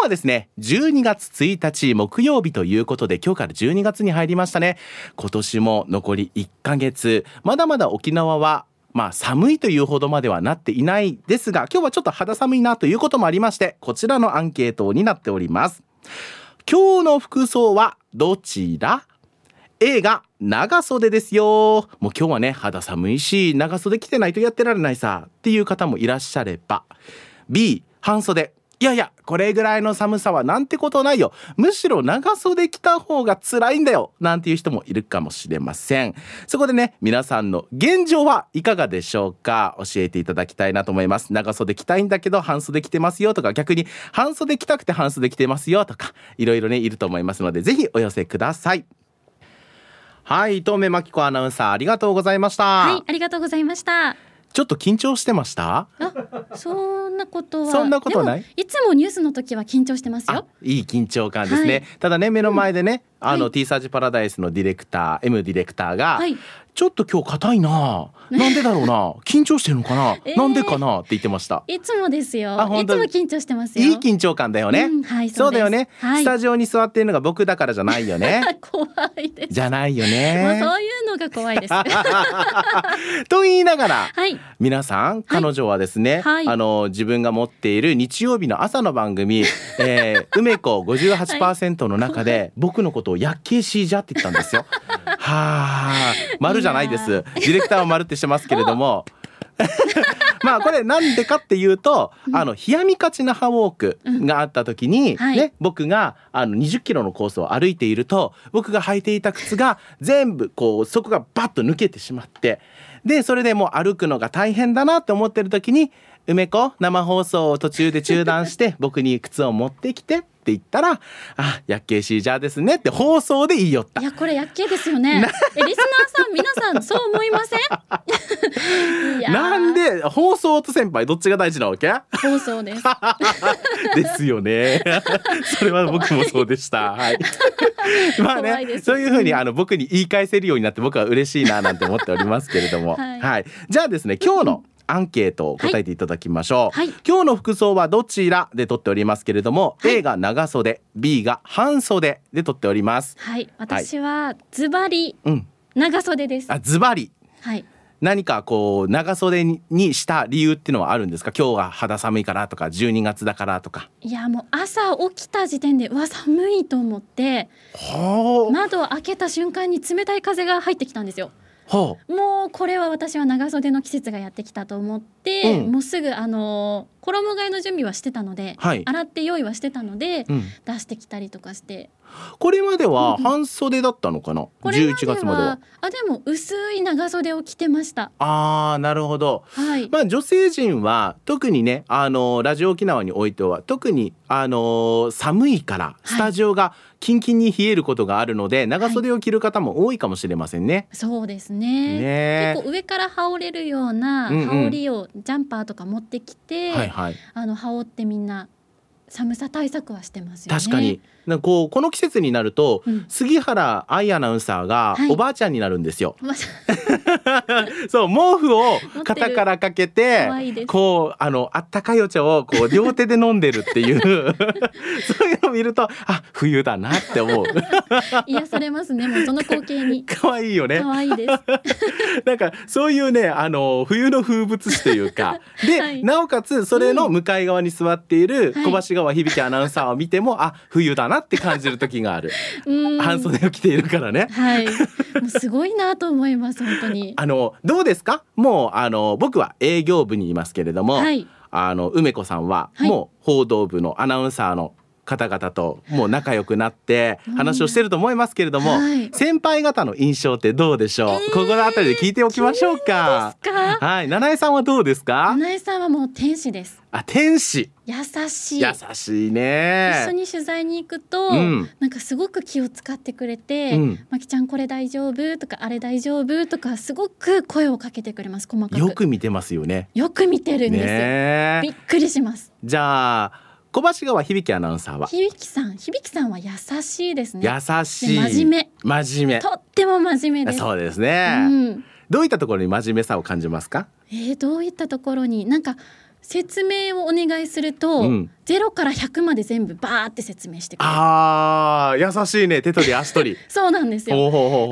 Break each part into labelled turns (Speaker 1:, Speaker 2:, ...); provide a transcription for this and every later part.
Speaker 1: はですね12月1日木曜日ということで今日から12月に入りましたね。今年も残り1ヶ月。まだまだ沖縄はまあ寒いというほどまではなっていないですが今日はちょっと肌寒いなということもありましてこちらのアンケートになっております。今日の服装はどちら？A が長袖ですよ。もう今日はね肌寒いし長袖着てないとやってられないさっていう方もいらっしゃれば。B 半袖。いやいやこれぐらいの寒さはなんてことないよ。むしろ長袖着た方が辛いんだよ。なんていう人もいるかもしれません。そこでね皆さんの現状はいかがでしょうか？教えていただきたいなと思います。長袖着たいんだけど半袖着てますよとか逆に半袖着たくて半袖着てますよとかいろいろねいると思いますのでぜひお寄せください。はい、東目真紀子アナウンサーありがとうございました。
Speaker 2: はい、ありがとうございました。
Speaker 1: ちょっと緊張してました？
Speaker 2: あ、そんなことは。
Speaker 1: そんなことない？
Speaker 2: いつもニュースの時は緊張してます
Speaker 1: あ
Speaker 2: よ。、
Speaker 1: いい緊張感ですね。
Speaker 2: はい
Speaker 1: ただね目の前でね、あの、
Speaker 2: はい
Speaker 1: T サージパラダイスのディレクター M ディレクターが、
Speaker 2: はい。
Speaker 1: ちょっと今日硬いな。なんでだろうな。緊張してるのかな。
Speaker 2: えー
Speaker 1: なんでかな？って言ってました。
Speaker 2: いつもですよ。いつも緊張してますよ。
Speaker 1: いい緊張感だよね。
Speaker 2: うんはい
Speaker 1: そ
Speaker 2: そう
Speaker 1: だよね、
Speaker 2: はい
Speaker 1: スタジオに座っているのが僕だからじゃないよね。
Speaker 2: 怖いです。
Speaker 1: じゃないよね。
Speaker 2: そういうのが怖いです。は
Speaker 1: と言いながら。
Speaker 2: い。
Speaker 1: 皆さん彼女はですね、
Speaker 2: はい
Speaker 1: あの自分が持っている日曜日の朝の番組「えー、梅子58%」の中で、僕のことを「やっけーしーじゃ」って言ったんですよ。はあ丸じゃないです。ディレクターは丸ってしてますけれども。まあこれなんでかっていうと、あの冷やみ勝ちなハウォークがあった時に、
Speaker 2: はい。
Speaker 1: ね僕があの20キロのコースを歩いていると僕が履いていた靴が全部こうそこがバッと抜けてしまってでそれでもう歩くのが大変だなって思ってる時に「梅子生放送を途中で中断して僕に靴を持ってきて」って言ったら「あやっけーしーじゃあですね」って放送で言いよった
Speaker 2: い。やこれ薬系ですよね。えリスナーさん皆さんそう思いません？
Speaker 1: なんで放送と先輩どっちが大事なわけ？
Speaker 2: 放送です。
Speaker 1: ですよね。それは僕もそうでした。はい。まあね
Speaker 2: 怖いで、す
Speaker 1: そういうふうにあの僕に言い返せるようになって僕は嬉しいななんて思っておりますけれども、は、
Speaker 2: はいい
Speaker 1: じゃあですね、今日のアンケートを答えていただきましょう。
Speaker 2: はい
Speaker 1: 今日の服装はどちらで撮っておりますけれども、
Speaker 2: はい
Speaker 1: A が長袖、B が半袖で撮っております。
Speaker 2: はい。私はズバリ
Speaker 1: うん。
Speaker 2: 長袖です。
Speaker 1: あ、ズバリ。
Speaker 2: はい。
Speaker 1: 何かこう長袖ににした理由っていうのはあるんですか？今日は肌寒いからとか12月だからとか
Speaker 2: いやもう朝起きた時点でうわ寒いと思って窓を開けた瞬間に冷たい風が入ってきたんですよ。
Speaker 1: ほう。
Speaker 2: もうこれは私は長袖の季節がやってきたと思って、
Speaker 1: うん。
Speaker 2: もうすぐあの衣替えの準備はしてたので、
Speaker 1: はい。
Speaker 2: 洗って用意はしてたので、
Speaker 1: うん。
Speaker 2: 出してきたりとかして
Speaker 1: これまでは
Speaker 2: うんうん
Speaker 1: 半袖だったのかな、
Speaker 2: これま
Speaker 1: 11月までは
Speaker 2: あでも薄い長袖を着てました。
Speaker 1: あーなるほど
Speaker 2: はい。
Speaker 1: まあ女性陣は特にねあのラジオ沖縄においては特にあの寒いからスタジオがキンキンに冷えることがあるので、長袖を着る方も多いかもしれませんね。
Speaker 2: そうですね。
Speaker 1: ね
Speaker 2: 結構上から羽織れるような
Speaker 1: うんうん
Speaker 2: 羽織をジャンパーとか持ってきて、
Speaker 1: はいはい
Speaker 2: あの羽織ってみんな寒さ対策はしてますよね。
Speaker 1: 確かに。なんかこうこの季節になると、
Speaker 2: うん。
Speaker 1: 杉原愛アナウンサーが
Speaker 2: はい。
Speaker 1: おばあちゃんになるんですよ。
Speaker 2: ま
Speaker 1: そう毛布を肩からかけてこうあのあったかいお茶をこう両手で飲んでるっていう。そういうのを見るとあ冬だなって思う。
Speaker 2: 癒されますね。もうその光景に。
Speaker 1: 可愛いよね。
Speaker 2: 可愛いです。
Speaker 1: なんかそういうねあの冬の風物詩というか。で、
Speaker 2: はい。
Speaker 1: なおかつそれの向かい側に座っている
Speaker 2: はい。
Speaker 1: 小橋川響アナウンサーを見ても、あ冬だなって感じる時がある
Speaker 2: うん
Speaker 1: 半袖を着ているからね。
Speaker 2: はい。もうすごいなと思います本当に。
Speaker 1: あのどうですか？もうあの僕は営業部にいますけれども、
Speaker 2: はい。
Speaker 1: あの梅子さんは
Speaker 2: はい
Speaker 1: もう報道部のアナウンサーの方々ともう仲良くなって
Speaker 2: うん。
Speaker 1: 話をしてると思いますけれども、
Speaker 2: はい。
Speaker 1: 先輩方の印象ってどうでしょう、
Speaker 2: えー。
Speaker 1: ここのあたりで聞いておきましょうか。はい。七重さんはどうですか？
Speaker 2: 花江さんはもう天使です。
Speaker 1: あ天使。
Speaker 2: 優しい。
Speaker 1: 優しいね。
Speaker 2: 一緒に取材に行くと、
Speaker 1: うん。
Speaker 2: なんかすごく気を使ってくれて
Speaker 1: うん「
Speaker 2: まきちゃんこれ大丈夫?」とか「あれ大丈夫?」とかすごく声をかけてくれます細かく。
Speaker 1: よく見てますよね。
Speaker 2: よく見てるんです、
Speaker 1: ね
Speaker 2: びっくりします。
Speaker 1: じゃあ小橋川響アナウンサーは。
Speaker 2: 響さん響さんは優しいですね。
Speaker 1: 優しい。
Speaker 2: で真面目。
Speaker 1: 真面
Speaker 2: とっても真面目です。
Speaker 1: そうですね、
Speaker 2: うん、
Speaker 1: どういったところに真面目さを感じますか？
Speaker 2: えー、どういったところに？なんか説明をお願いすると、
Speaker 1: うん。
Speaker 2: 0から100まで全部バーって説明してくれる。
Speaker 1: あー優しいね。手取り足取り。
Speaker 2: そうなんですよ。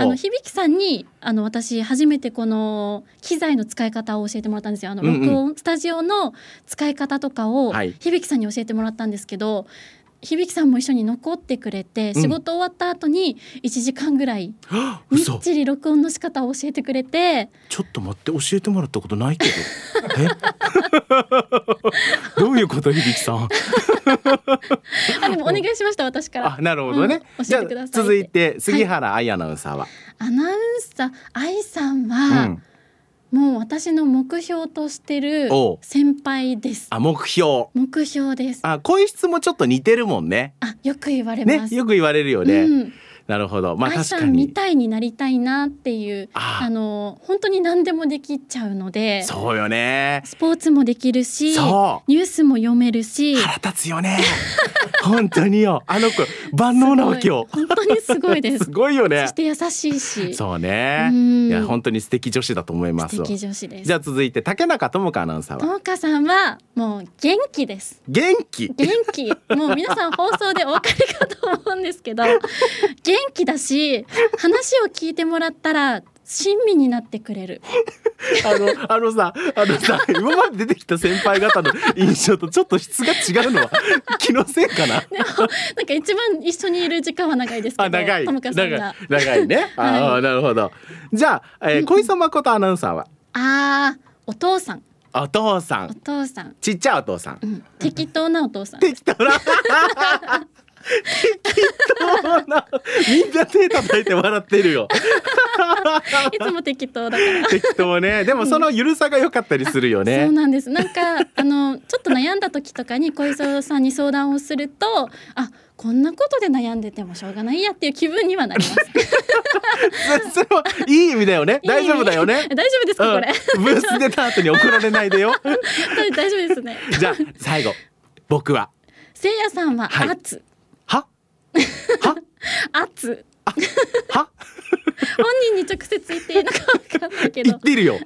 Speaker 2: あの響さんにあの私初めてこの機材の使い方を教えてもらったんですよ。あの
Speaker 1: うんうん。
Speaker 2: 録音スタジオの使い方とかを
Speaker 1: はい。
Speaker 2: 響さんに教えてもらったんですけど響さんも一緒に残ってくれて
Speaker 1: うん。
Speaker 2: 仕事終わった後に1時間ぐらいみっ
Speaker 1: 嘘
Speaker 2: ちり録音の仕方を教えてくれて。
Speaker 1: ちょっと待って教えてもらったことないけど。え？どういうこと響さん？
Speaker 2: あでもお願いしました私から。
Speaker 1: あなるほどね、
Speaker 2: うん教えてください
Speaker 1: 続いて杉原愛アナウンサーは、
Speaker 2: アナウンサー愛さんは、
Speaker 1: うん
Speaker 2: 私の目標としてる先輩です。
Speaker 1: あ目標。
Speaker 2: 目標です。
Speaker 1: あ声質もちょっと似てるもんね。
Speaker 2: あよく言われます、
Speaker 1: ねよく言われるよね、
Speaker 2: うん
Speaker 1: なるほど。まあ
Speaker 2: 愛さ
Speaker 1: 確かに。
Speaker 2: んみたいになりたいなっていう
Speaker 1: あ
Speaker 2: あの本当に何でもできちゃうので
Speaker 1: そうよね。
Speaker 2: スポーツもできるし
Speaker 1: そ
Speaker 2: ニュースも読めるし。
Speaker 1: 腹立つよね。本当によ。あの子万能なわけよ。
Speaker 2: 本当にすごいです。
Speaker 1: すごいよね。
Speaker 2: そして優しいし。
Speaker 1: そうね。
Speaker 2: うん。
Speaker 1: いや本当に素敵女子だと思います
Speaker 2: 素敵女子です。
Speaker 1: じゃあ続いて竹中智香アナウンサーは？
Speaker 2: ともかさんはもう元気です。
Speaker 1: 元気？
Speaker 2: 元気。もう皆さん放送でお分かりかと思うんですけど元気だし話を聞いてもらったら親身になってくれる。
Speaker 1: あのあのさあのさ 今まで出てきた先輩方の印象とちょっと質が違うのは 気のせいかな？
Speaker 2: なんか一番一緒にいる時間は長いですけど
Speaker 1: あ長い。長い
Speaker 2: が。
Speaker 1: 長い。ね。ああなるほど。じゃあ、えー、小磯誠アナウンサーは？
Speaker 2: あーお父さん。
Speaker 1: お父さ
Speaker 2: お
Speaker 1: ん
Speaker 2: 父さん、
Speaker 1: ちっちゃいお父さん。
Speaker 2: うん、適当なお父さん。
Speaker 1: 適当な。適当なみんな手叩いて笑ってるよ。
Speaker 2: いつも適当だから。
Speaker 1: 適当ね。でもそのゆるさが良かったりするよ
Speaker 2: そう
Speaker 1: ね
Speaker 2: なんです。なんかあのちょっと悩んだ時とかに小磯さんに相談をするとあこんなことで悩んでてもしょうがないやっていう気分にはなります。
Speaker 1: そそれはいい意味だよね。大丈夫だよね。
Speaker 2: 大丈夫ですかこれ、
Speaker 1: うん、ブース出た後に怒られないでよ。
Speaker 2: 大丈夫ですね。
Speaker 1: じゃあ最後。僕は。
Speaker 2: せいやさんは
Speaker 1: はい。
Speaker 2: 圧、
Speaker 1: はは
Speaker 2: 圧。
Speaker 1: は？
Speaker 2: 本人に直接言っていいのかわかんないけど。
Speaker 1: 言ってるよ。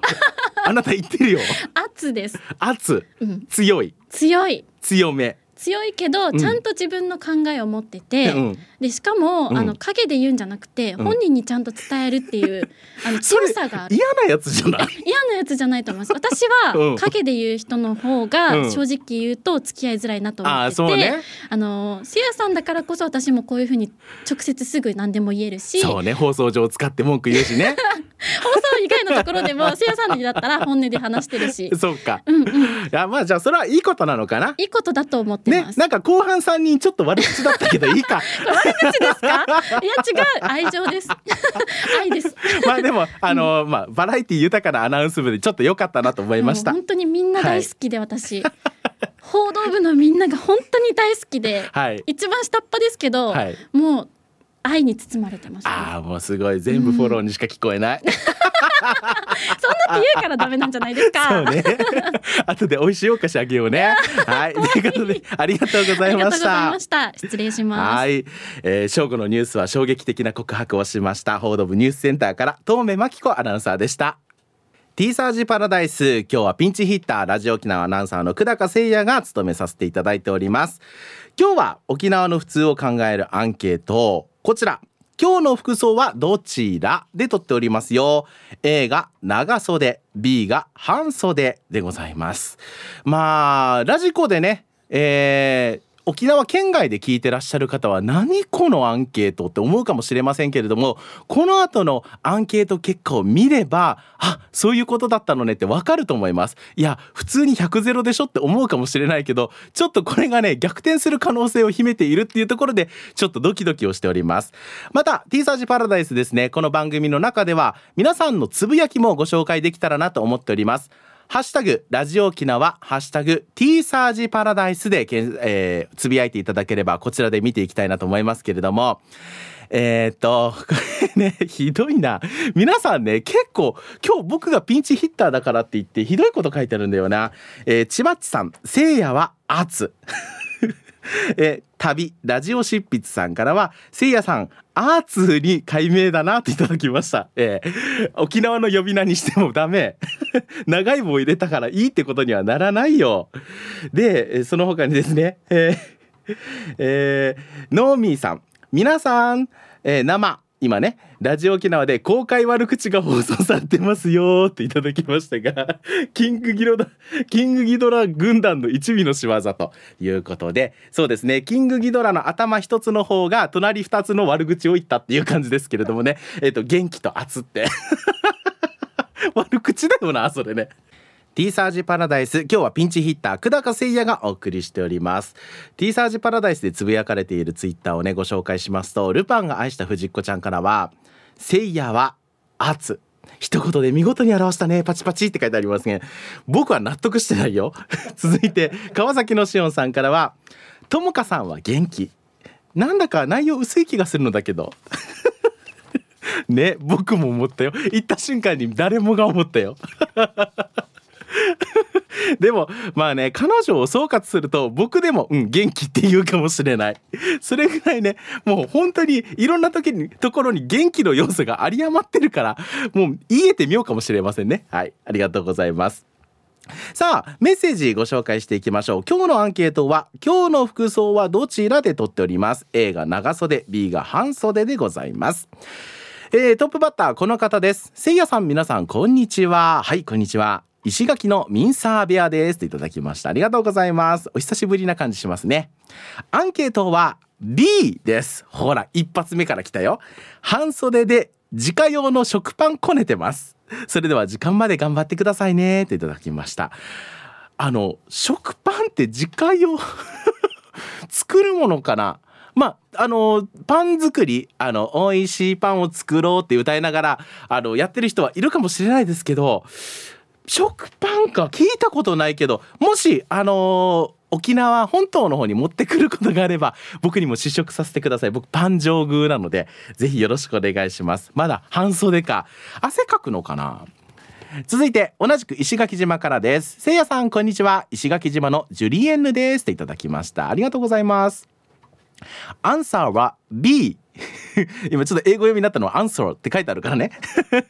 Speaker 1: あなた言ってるよ。
Speaker 2: 圧です、
Speaker 1: 圧。
Speaker 2: うん、
Speaker 1: 強い。
Speaker 2: 強い。
Speaker 1: 強め
Speaker 2: 強いけど
Speaker 1: ん。
Speaker 2: ちゃんと自分の考えを持ってて、
Speaker 1: うん。
Speaker 2: でしかも、
Speaker 1: うん。
Speaker 2: あの陰で言うんじゃなくて、
Speaker 1: ん。
Speaker 2: 本人にちゃんと伝えるっていうあの 強さが
Speaker 1: 嫌なやつじゃない？
Speaker 2: 嫌なやつじゃないと思います。私
Speaker 1: うん。
Speaker 2: は陰で言う人の方が
Speaker 1: うん。
Speaker 2: 正直言うと付き合いづらいなと思
Speaker 1: ああ
Speaker 2: ってて、
Speaker 1: そうね。
Speaker 2: あのせいやさんだからこそ私もこういうふうに直接すぐ何でも言えるし放
Speaker 1: そうね。放送上使って文句言うしね。
Speaker 2: 送以外のところでも せいやさんにだったら本音で話してるし。
Speaker 1: そうか。
Speaker 2: うんうん。
Speaker 1: いやまあじゃあそれはいいことなのかな？い
Speaker 2: いことだと思って
Speaker 1: ねなんか後半3人ちょっと悪口だったけどいいか。
Speaker 2: 悪口ですか？いや違う。愛情です。愛です。
Speaker 1: まあでもあのまあバラエティ豊かなアナウンス部でちょっと良かったなと思いました。
Speaker 2: 本当にみんな大好きで、私。報道部のみんなが本当に大好きで、
Speaker 1: はい。
Speaker 2: 一番下っ端ですけど、
Speaker 1: はい。
Speaker 2: もう愛に包まれてました、ね、
Speaker 1: ああもうすごい。全部フォローにしか聞こえない、
Speaker 2: そんなって言うからダメなんじゃないですか。
Speaker 1: そうね。後で美味しいお菓子あげようね。はい。ということでありがとうござい
Speaker 2: ありがとうござい
Speaker 1: ました。
Speaker 2: ました失礼します。
Speaker 1: はい、えー、正午のニュースは衝撃的な告白をしました。報道部ニュースセンターから東目真紀子アナウンサーでした。ティーサージパラダイス今日はピンチヒッターラジオ沖縄アナウンサーの久高誠也が務めさせていただいております。今日は沖縄の普通を考えるアンケートこちら。今日の服装はどちらで撮っておりますよ。A が長袖 B が半袖でございます。まあラジコでねえー沖縄県外で聞いてらっしゃる方は何このアンケートって思うかもしれませんけれどもこの後のアンケート結果を見ればあそういうことだったのねってわかると思います。いや普通に100ゼロでしょって思うかもしれないけどちょっとこれがね逆転する可能性を秘めているっていうところでちょっとドキドキをしております。また T サージパラダイスですね。この番組の中では皆さんのつぶやきもご紹介できたらなと思っております。ハッシュタグラジオ沖縄ハッシュタグティーサージパラダイスで、えーつぶやいていただければこちらで見ていきたいなと思いますけれども。えーっとこれ ねひどいな。皆さんね結構今日僕がピンチヒッターだからって言ってひどいこと書いてあるんだよな、えー、千葉っちさんせいやは圧。え旅ラジオ執筆さんからはせいやさんアーツに改名だなといただきました、えー沖縄の呼び名にしてもダメ。長い棒入れたからいいってことにはならないよ。でその他にですねえーえーノーミーさん。皆さん、えー生。今ねラジオ沖縄で公開悪口が放送されてますよっていただきましたが キングギロキングギドラ軍団の一味の仕業ということでそうですねキングギドラの頭一つの方が隣二つの悪口を言ったっていう感じですけれどもねえっ、と元気と圧って。悪口だよなそれね。T サージパラダイス。今日はピンチヒッター久高誠也がお送りしております。T サージパラダイスでつぶやかれているツイッターをねご紹介しますとルパンが愛した藤子ちゃんからは誠也は圧。一言で見事に表したね。パチパチって書いてありますね。僕は納得してないよ。続いて川崎のしおんさんからはともかさんは元気。なんだか内容薄い気がするのだけど。ね僕も思ったよ。言った瞬間に誰もが思ったよ。でもまあね彼女を総括すると僕でもうん元気って言うかもしれない。それぐらいねもう本当にいろんな時にところに元気の要素が有り余ってるからもう言えてみようかもしれませんね。はい。ありがとうございます。さあメッセージご紹介していきましょう。今日のアンケートは今日の服装はどちらで撮っております。A が長袖 B が半袖でございます。えー、トップバッターこの方です。せいやさん皆さんこんにちは。はいこんにちは。石垣のミンサーベアです。といただきました。ありがとうございます。お久しぶりな感じしますね。アンケートは B です。ほら一発目から来たよ。半袖で自家用の食パンこねてます。それでは時間まで頑張ってくださいね。といただきました。あの食パンって自家用 作るものかな？まああのパン作りあの美味しいパンを作ろうって歌いながらあのやってる人はいるかもしれないですけど食パンか。聞いたことないけどもしあの沖縄本島の方に持ってくることがあれば僕にも試食させてください。僕パン上宮なのでぜひよろしくお願いします。まだ半袖か。汗かくのかな？続いて同じく石垣島からです。せいやさんこんにちは。石垣島のジュリエンヌです。といただきました。ありがとうございます。アンサーは B 今ちょっと英語読みになったのはアンサーって書いてあるからね。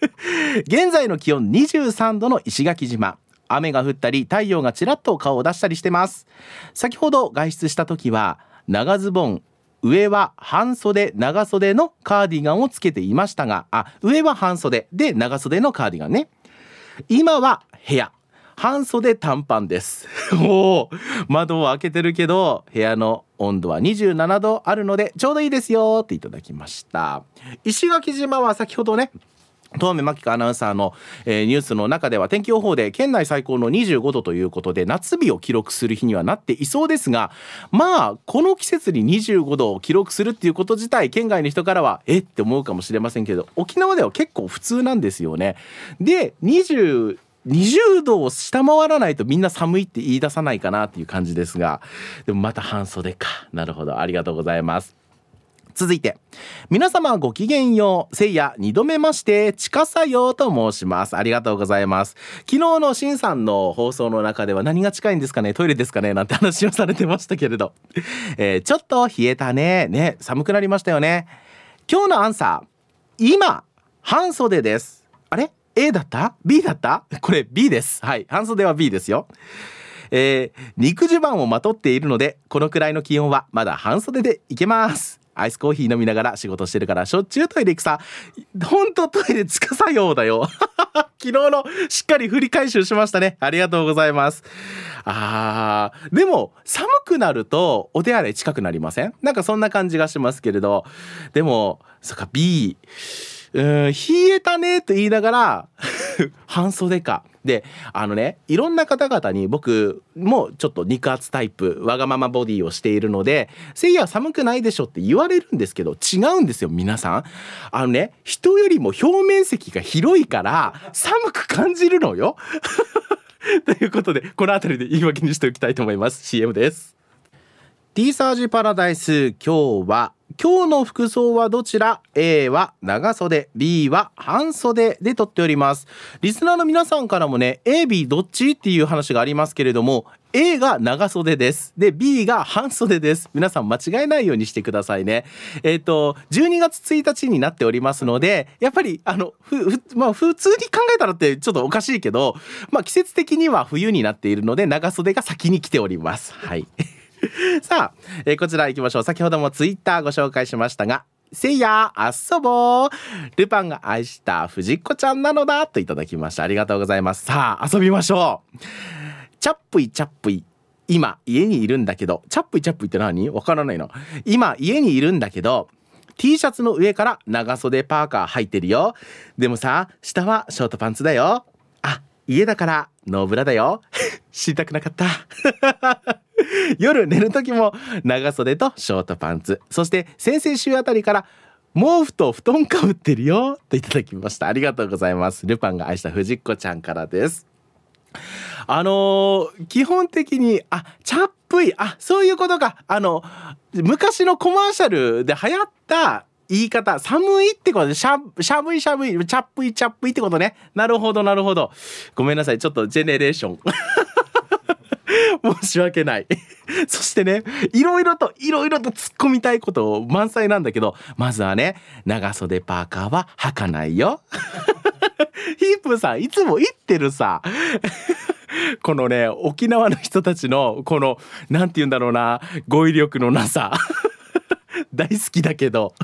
Speaker 1: 現在の気温23度の石垣島。雨が降ったり太陽がちらっと顔を出したりしてます。先ほど外出した時は長ズボン上は半袖長袖のカーディガンをつけていましたがあ上は半袖で長袖のカーディガンね。今は部屋。半袖短パンです お窓を開けてるけど部屋の温度は27度あるのでちょうどいいですよっていただきました石垣島は先ほどね東目真紀子アナウンサーの、えーニュースの中では天気予報で県内最高の25度ということで夏日を記録する日にはなっていそうですがまあこの季節に25度を記録するっていうこと自体県外の人からはえって思うかもしれませんけど沖縄では結構普通なんですよね。で20 20度を下回らないとみんな寒いって言い出さないかなっていう感じですがでもまた半袖か。なるほど。ありがとうございます。続いて皆様ごきげんよう。せいや二度目まして近さようと申します。ありがとうございます。昨日のしんさんの放送の中では何が近いんですかね？トイレですかね？なんて話をされてましたけれど、えーちょっと冷えたね。ね寒くなりましたよね。今日のアンサー。今半袖です。あれ？A だった ?B だった？これ B です。はい。半袖は B ですよ。えー肉襦袢をまとっているのでこのくらいの気温はまだ半袖でいけます。アイスコーヒー飲みながら仕事してるからしょっちゅうトイレ行くさ。ほんとトイレつかさようだよ。昨日のしっかり振り返習しましたね。ありがとうございます。あーでも寒くなるとお手洗い近くなりません？なんかそんな感じがしますけれど。でもそっか B うーん冷えたねと言いながら 半袖か。であのねいろんな方々に僕もちょっと肉厚タイプわがままボディをしているので「せいや寒くないでしょ」って言われるんですけど違うんですよ皆さん。あのね人よりも表面積が広いから寒く感じるのよ。ということでこの辺りで言い訳にしておきたいと思います。CM です T サージパラダイス。今日は今日の服装はどちら？A は長袖 B は半袖で撮っております。リスナーの皆さんからもね AB どっち？っていう話がありますけれども A が長袖です。で B が半袖です。皆さん間違えないようにしてくださいね。えっ、と12月1日になっておりますのでやっぱりあのふふまあ普通に考えたらってちょっとおかしいけどまあ季節的には冬になっているので長袖が先に来ております。はい。さあ、えーこちら行きましょう。先ほどもツイッターご紹介しましたがせいや遊ぼルパンが愛した藤子ちゃんなのだといただきました。ありがとうございます。さあ遊びましょう。チャップイチャップイ。今家にいるんだけど。チャップイチャップイって何？わからないな今家にいるんだけど T シャツの上から長袖パーカー履いてるよ。でもさ下はショートパンツだよ。あ家だからノーブラだよ。知りたくなかった。夜寝る時も長袖とショートパンツ。そして先々週あたりから毛布と布団かぶってるよといただきました。ありがとうございます。ルパンが愛した藤子ちゃんからです。あのー基本的にあチャップイあそういうことか。あの昔のコマーシャルで流行った言い方。寒いってことでしゃしゃぶいしゃぶい。チャップイチャップイってことね。なるほどなるほど。ごめんなさい。ちょっとジェネレーション。申し訳ない。そしてねいろいろといろいろと突っ込みたいこと満載なんだけどまずはね長袖パーカーは履かないよ。ヒープさんいつも言ってるさ。このね沖縄の人たちのこのなんて言うんだろうな語彙力のなさ。大好きだけど。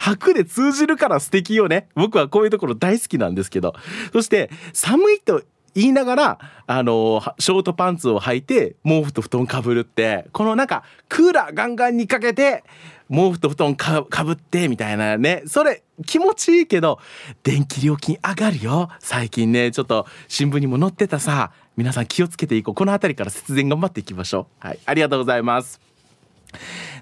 Speaker 1: 白で通じるから素敵よね。僕はこういうところ大好きなんですけど。そして寒いと言いながらあのはショートパンツを履いて毛布と布団かぶるってこのなんかクーラーガンガンにかけて毛布と布団かかぶってみたいなね。それ気持ちいいけど電気料金上がるよ。最近ねちょっと新聞にも載ってたさ。皆さん気をつけていこう。この辺りから節電頑張っていきましょう。はいありがとうございます。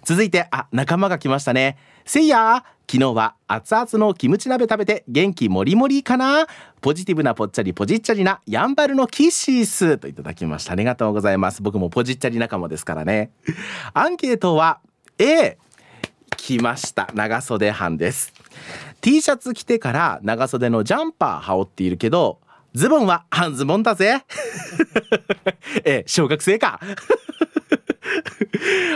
Speaker 1: 続いてあ仲間が来ましたね。せいや昨日は熱々のキムチ鍋食べて元気もりもりかな？ポジティブなぽっちゃりポジッチャリなやんばるのキッシースといただきました。ありがとうございます。僕もポジッチャリ仲間ですからね。アンケートは A 来ました。長袖班です。T シャツ着てから長袖のジャンパー羽織っているけどズボンは半ズボンだぜ。え小学生か。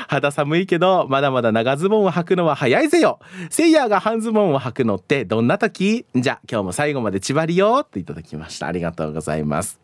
Speaker 1: 肌寒いけどまだまだ長ズボンを履くのは早いぜよ。セイヤーが半ズボンを履くのってどんな時？じゃあ今日も最後まで縛りよといただきました。ありがとうございます。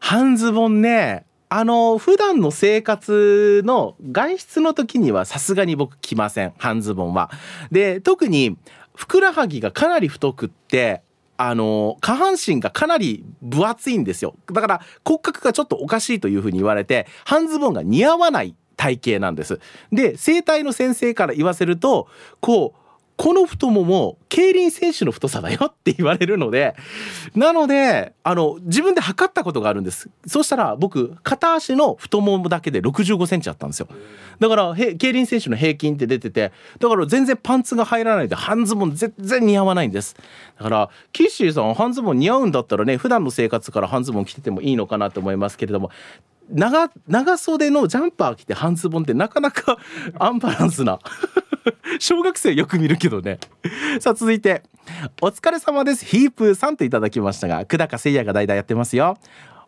Speaker 1: 半ズボンねあの普段の生活の外出の時にはさすがに僕着ません。半ズボンは。で特にふくらはぎがかなり太くってあの下半身がかなり分厚いんですよ。だから骨格がちょっとおかしいというふうに言われて半ズボンが似合わない体型なんです。で整体の先生から言わせるとこうこの太もも競輪選手の太さだよって言われるのでなのであの自分で測ったことがあるんです。そしたら僕片足の太ももだけで6 5センチあったんですよ。だから競輪選手の平均って出ててだから全然パンツが入らないで半ズボン全然似合わないんです。だからキッシーさん半ズボン似合うんだったらね普段の生活から半ズボン着ててもいいのかなと思いますけれども長長袖のジャンパー着て半ズボンってなかなか アンバランスな。小学生よく見るけどね。さあ続いて。お疲れ様です。ヒープーさんといただきましたが久高誠也が代々やってますよ。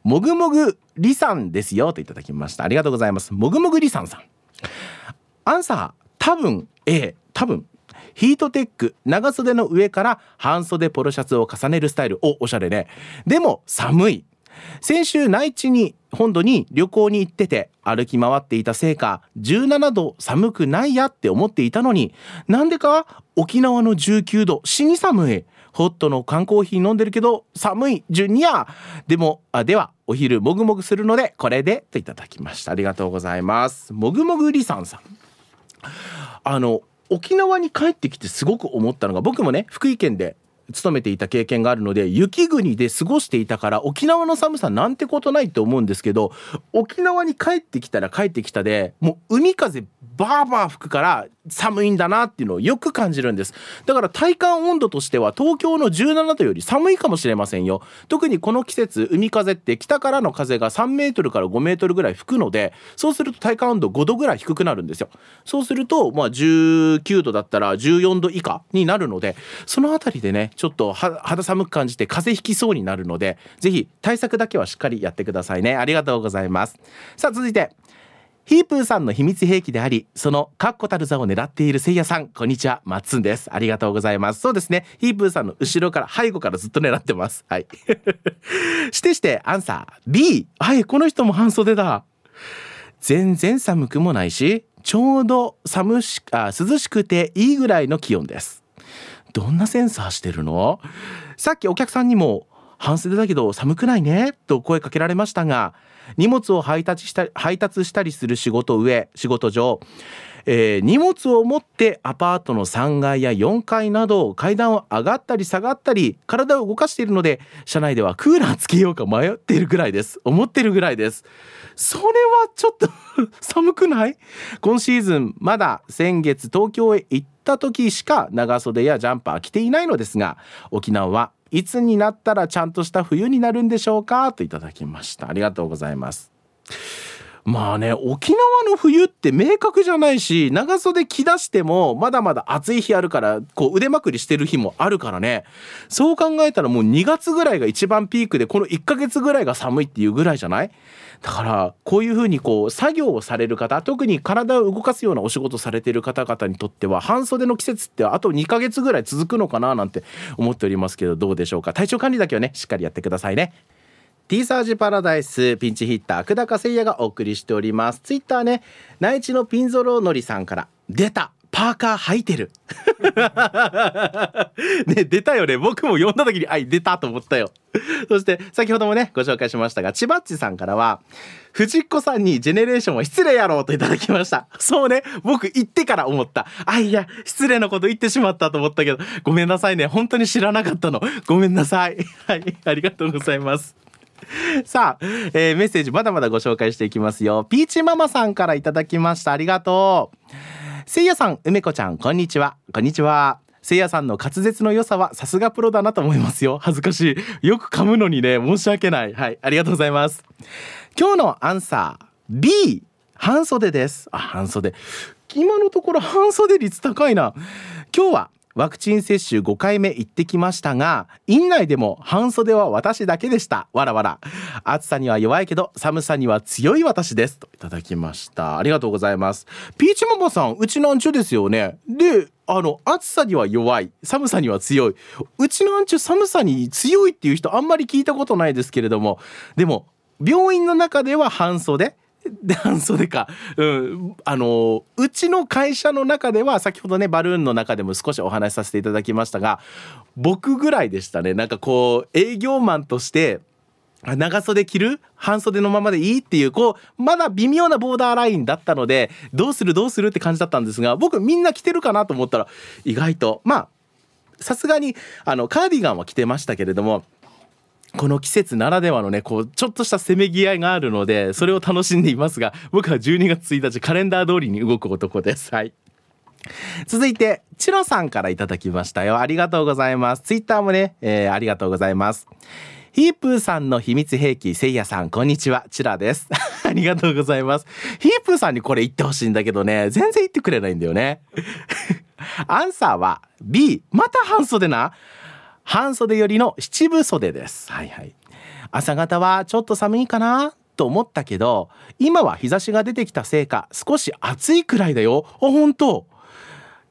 Speaker 1: もぐもぐりさんですよ。といただきました。ありがとうございます。もぐもぐりさんさん。アンサー多分。A 多分。ヒートテック長袖の上から半袖ポロシャツを重ねるスタイル。おおしゃれね。でも寒い。先週内地に本土に旅行に行ってて歩き回っていたせいか17度寒くないやって思っていたのになんでか？沖縄の19度死に寒い。ホットの缶コーヒー飲んでるけど寒いジュニア。でもあではお昼もぐもぐするのでこれでといただきました。ありがとうございます。もぐもぐりさんさん。あの沖縄に帰ってきてすごく思ったのが僕もね福井県で勤めていた経験があるので雪国で過ごしていたから沖縄の寒さなんてことないと思うんですけど沖縄に帰ってきたら帰ってきたでもう海風バーバー吹くから寒いんだなっていうのをよく感じるんです。だから体感温度としては東京の17度より寒いかもしれませんよ。特にこの季節海風って北からの風が3メートルから5メートルぐらい吹くのでそうすると体感温度5度ぐらい低くなるんですよ。そうするとまあ19度だったら14度以下になるのでそのあたりでねちょっと肌寒く感じて風邪ひきそうになるのでぜひ対策だけはしっかりやってくださいね。ありがとうございます。さあ続いて。ヒープーさんの秘密兵器であり、その確固たる座を狙っているせいやさん、こんにちは、マッツンです。ありがとうございます。そうですね、ヒープーさんの後ろから、背後からずっと狙ってます。はい。してして、アンサー、B。はい、この人も半袖だ。全然寒くもないし、ちょうど寒しあ涼しくていいぐらいの気温です。どんなセンサーしてるの？さっきお客さんにも、半袖だけど寒くないね？と声かけられましたが、荷物を配達した配達したりする仕事上仕事上えー、荷物を持ってアパートの3階や4階など階段を上がったり下がったり体を動かしているので車内ではクーラーつけようか迷っているぐらいです。思ってるぐらいです。それはちょっと 寒くない？今シーズンまだ先月東京へ行った時しか長袖やジャンパー着ていないのですが沖縄はいつになったらちゃんとした冬になるんでしょうか？といただきました。ありがとうございます。まあね沖縄の冬って明確じゃないし長袖着出してもまだまだ暑い日あるからこう腕まくりしてる日もあるからね。そう考えたらもう2月ぐらいが一番ピークでこの1ヶ月ぐらいが寒いっていうぐらいじゃない？だからこういうふうにこう作業をされる方特に体を動かすようなお仕事されている方々にとっては半袖の季節ってあと2ヶ月ぐらい続くのかななんて思っておりますけどどうでしょうか？体調管理だけはねしっかりやってくださいね。T サージパラダイスピンチヒッター久高誠也がお送りしております。ツイッターね内地のピンゾロのりさんから出たパーカー履いてる。ね出たよね。僕も読んだ時にあい出たと思ったよ。そして先ほどもねご紹介しましたが千葉っちさんからは藤子さんにジェネレーションは失礼やろうといただきました。そうね僕言ってから思った。あいや失礼なこと言ってしまったと思ったけどごめんなさいね。本当に知らなかったの。ごめんなさい。はいありがとうございます。さあ、えー、メッセージまだまだご紹介していきますよ。ピーチママさんからいただきました。ありがとう。せいやさん梅子ちゃんこんにちは。こんにちは。せいやさんの滑舌の良さはさすがプロだなと思いますよ。恥ずかしい。よく噛むのにね申し訳ない。はいありがとうございます。今日のアンサー B 半袖です。あ半袖。今のところ半袖率高いな。今日はワクチン接種5回目行ってきましたが院内でも半袖は私だけでした。わらわら。暑さには弱いけど寒さには強い私です。といただきました。ありがとうございます。ピーチママさんうちなんちゅですよね。であの暑さには弱い。寒さには強い。うちのアンチュ寒さに強いっていう人あんまり聞いたことないですけれども。でも病院の中では半袖。半袖か、うん、あのうちの会社の中では先ほどねバルーンの中でも少しお話しさせていただきましたが僕ぐらいでしたね。なんかこう営業マンとして長袖着る半袖のままでいいっていうこうまだ微妙なボーダーラインだったのでどうするどうするって感じだったんですが僕みんな着てるかなと思ったら意外とまあさすがにあのカーディガンは着てましたけれどもこの季節ならではのねこうちょっとしたせめぎ合いがあるのでそれを楽しんでいますが僕は12月1日カレンダー通りに動く男です。はい。続いてチロさんからいただきましたよ。ありがとうございます。ツイッターもね、えー、ありがとうございます。ヒープーさんの秘密兵器せいやさん。こんにちは。チラです。ありがとうございます。ヒープーさんにこれ言ってほしいんだけどね全然言ってくれないんだよね。アンサーは B また半袖な。半袖よりの七分袖です。はいはい。朝方はちょっと寒いかな？と思ったけど、今は日差しが出てきたせいか少し暑いくらいだよ。あ、本当。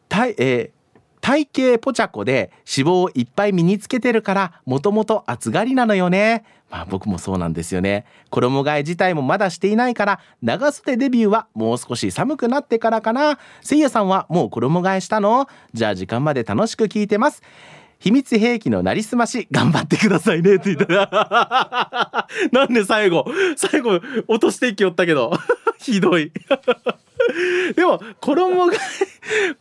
Speaker 1: 体、えー、体型ポチャコで脂肪をいっぱい身につけてるからもともと暑がりなのよね。まあ僕もそうなんですよね。衣替え自体もまだしていないから長袖デビューはもう少し寒くなってからかな。せいやさんはもう衣替えしたの？じゃあ時間まで楽しく聞いてます。秘密兵器のなりすまし頑張ってくださいねって言ったら なんで最後最後落としていきよったけど。ひどい。でも衣替え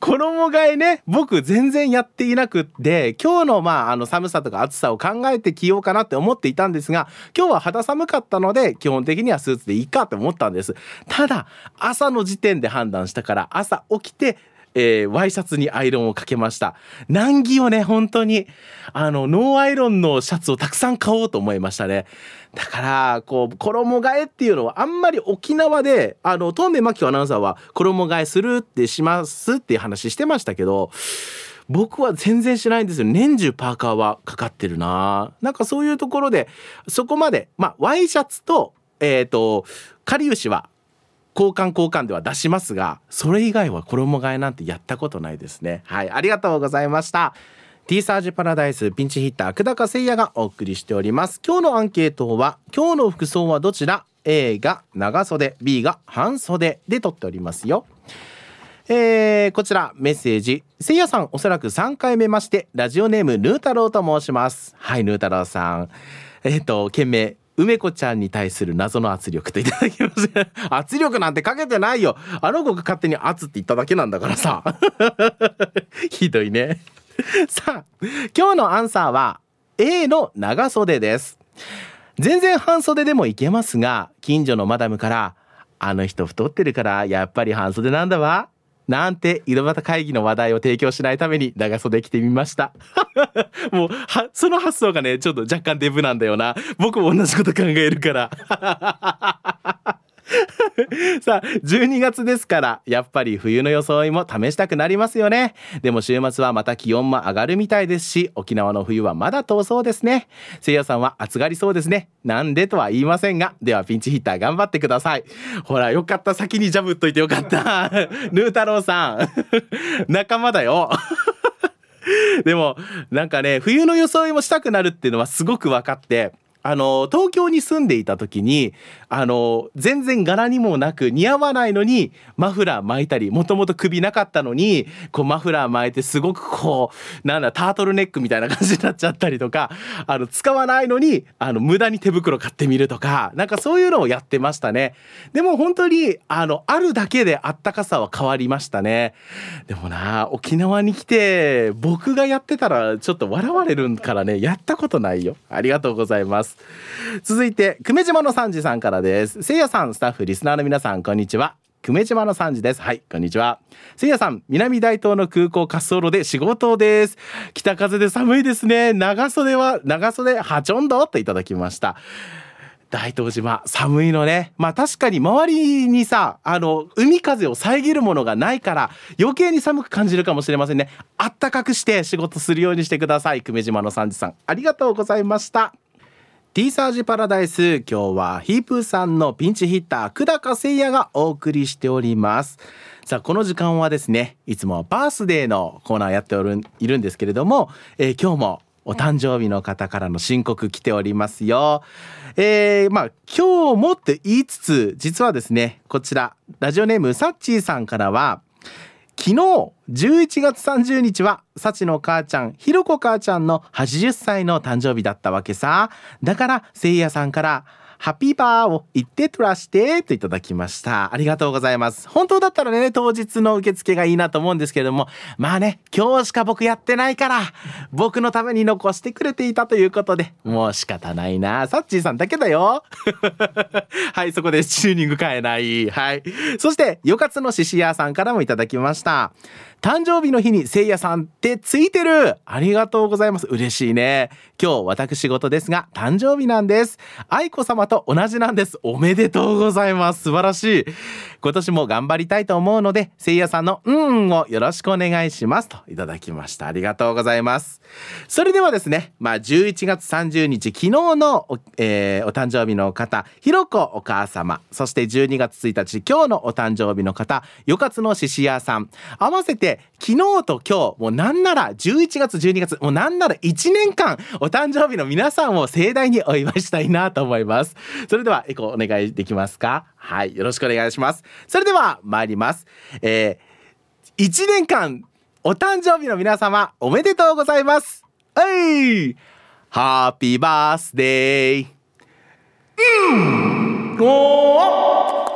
Speaker 1: 衣替えね僕全然やっていなくって今日のまああの寒さとか暑さを考えて着ようかなって思っていたんですが今日は肌寒かったので基本的にはスーツでいいかって思ったんです。ただ朝の時点で判断したから朝起きてえー、ワイシャツにアイロンをかけました。難儀をね本当に。あのノーアイロンのシャツをたくさん買おうと思いましたね。だからこう衣替えっていうのはあんまり沖縄であの東明真紀アナウンサーは衣替えするってしますっていう話してましたけど僕は全然しないんですよ。年中パーカーはかかってるな。なんかそういうところでそこまでまあワイシャツとえっ、ー、とかりゆしは交換交換では出しますがそれ以外は衣替えなんてやったことないですね。はいありがとうございました。T サージパラダイスピンチヒッター久高誠也がお送りしております。今日のアンケートは今日の服装はどちら？A が長袖 B が半袖で撮っておりますよ。えー、こちらメッセージ。せいやさんおそらく3回目ましてラジオネームヌー太郎と申します。はいヌー太郎さん。えっ、ー、と件名梅子ちゃんに対する謎の圧力といただきます。圧力なんてかけてないよ。あの子が勝手に圧って言っただけなんだからさ。ひどいね。さあ今日のアンサーは A の長袖です。全然半袖でもいけますが近所のマダムからあの人太ってるからやっぱり半袖なんだわなんて井戸端会議の話題を提供しないために長袖着てみました。もうはその発想がねちょっと若干デブなんだよな。僕も同じこと考えるから。さあ12月ですからやっぱり冬の装いも試したくなりますよね。でも週末はまた気温も上がるみたいですし沖縄の冬はまだ遠そうですね。せいやさんは暑がりそうですね。なんでとは言いませんがではピンチヒッター頑張ってください。ほらよかった。先にジャブっといてよかった。ヌー太郎さん。仲間だよ。でもなんかね冬の装いもしたくなるっていうのはすごく分かってあの東京に住んでいた時にあの全然柄にもなく似合わないのにマフラー巻いたりもともと首なかったのにこうマフラー巻いてすごくこうなんだタートルネックみたいな感じになっちゃったりとかあの使わないのにあの無駄に手袋買ってみるとかなんかそういうのをやってましたね。でも本当にあのあるだけであったかさは変わりましたね。でもな沖縄に来て僕がやってたらちょっと笑われるからねやったことないよ。ありがとうございます。続いて久米島の三時さんからです。せいやさんスタッフリスナーの皆さんこんにちは。久米島の三時です。はいこんにちは。せいやさん南大東の空港滑走路で仕事です。北風で寒いですね。長袖は長袖はちょんどといただきました。大東島寒いのね。まあ確かに周りにさあの海風を遮るものがないから余計に寒く感じるかもしれませんね。あったかくして仕事するようにしてください。久米島の三時さんありがとうございました。T サージパラダイス今日はヒープーさんのピンチヒッター久高誠也がお送りしておりますさあこの時間はですねいつもバースデーのコーナーやっておるいるんですけれども、えー、今日もお誕生日の方からの申告来ておりますよ。えー、まあ今日もって言いつつ実はですねこちらラジオネームサッチーさんからは昨日11月30日は幸の母ちゃんひろこ母ちゃんの80歳の誕生日だったわけさ。だからせいやさんからハッピーバーを言ってとらしてといただきました。ありがとうございます。本当だったらね、当日の受付がいいなと思うんですけれども、まあね、今日しか僕やってないから、僕のために残してくれていたということで、もう仕方ないな。サッチーさんだけだよ。はい、そこでチューニング変えない。はい。そして、よかつのししやさんからもいただきました。誕生日の日にせいやさんってついてるありがとうございます。嬉しいね。今日私事ですが、誕生日なんです。愛子様と同じなんです。おめでとうございます。素晴らしい。今年も頑張りたいと思うので、せいやさんのうんをよろしくお願いします。といただきました。ありがとうございます。それではですね、まあ11月30日、昨日のお,、えー、お誕生日の方、ひろこお母様、そして12月1日、今日のお誕生日の方、よかつのししやさん、合わせて昨日と今日もうなんなら11月12月もうなんなら1年間お誕生日の皆さんを盛大にお祝いしたいなと思いますそれではエコお願いできますか？はいよろしくお願いします。それでは参ります。えー、1年間お誕生日の皆様おめでとうございます。はいハッピーバースデーうん。おー。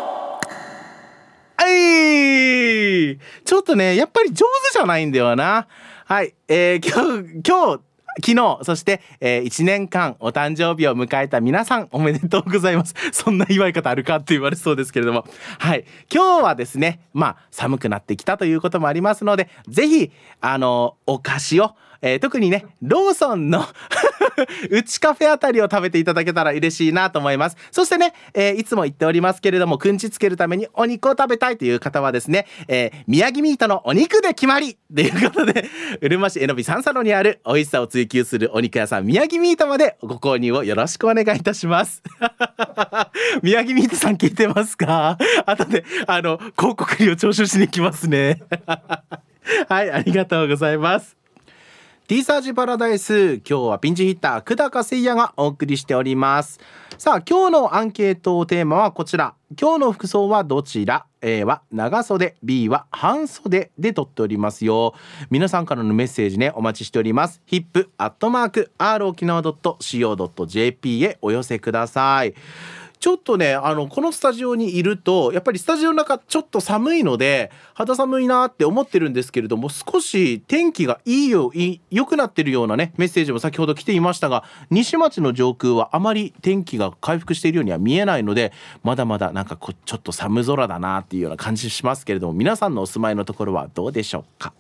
Speaker 1: はい。ちょっとね、やっぱり上手じゃないんだよな。はい。えー、今日、今日、昨日そして、えー、1年間お誕生日を迎えた皆さんおめでとうございます。そんな祝い方あるかって言われそうですけれども。はい。今日はですねまあ寒くなってきたということもありますのでぜひあのお菓子をえー、特にねローソンの うちカフェあたりを食べていただけたら嬉しいなと思います。そしてね、えー、いつも言っておりますけれどもくんちつけるためにお肉を食べたいという方はですね、えー、宮城ミートのお肉で決まりということで うるま市えのび三佐路にある美味しさを追求するお肉屋さん宮城ミートまでご購入をよろしくお願いいたします。宮城ミートさん聞いてますか？後であの広告料徴収しに来ますね。はいありがとうございます。T サージパラダイス。今日はピンチヒッター久高誠也がお送りしております。さあ今日のアンケートテーマはこちら。今日の服装はどちら？A は長袖。B は半袖で撮っておりますよ。皆さんからのメッセージねお待ちしております。ヒップアットマーク r 沖縄 .co.jp へお寄せください。ちょっとねあのこのスタジオにいるとやっぱりスタジオの中ちょっと寒いので肌寒いなって思ってるんですけれども少し天気がいいよい良くなってるようなねメッセージも先ほど来ていましたが西町の上空はあまり天気が回復しているようには見えないのでまだまだなんかこちょっと寒空だなっていうような感じしますけれども皆さんのお住まいのところはどうでしょうか。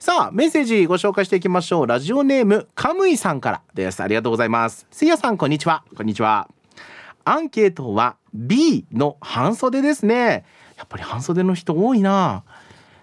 Speaker 1: さあメッセージご紹介していきましょう。ラジオネームカムイさんからです。ありがとうございます。せいやさんこんにちは。こんにちは。アンケートは B の半袖ですね。やっぱり半袖の人多いな。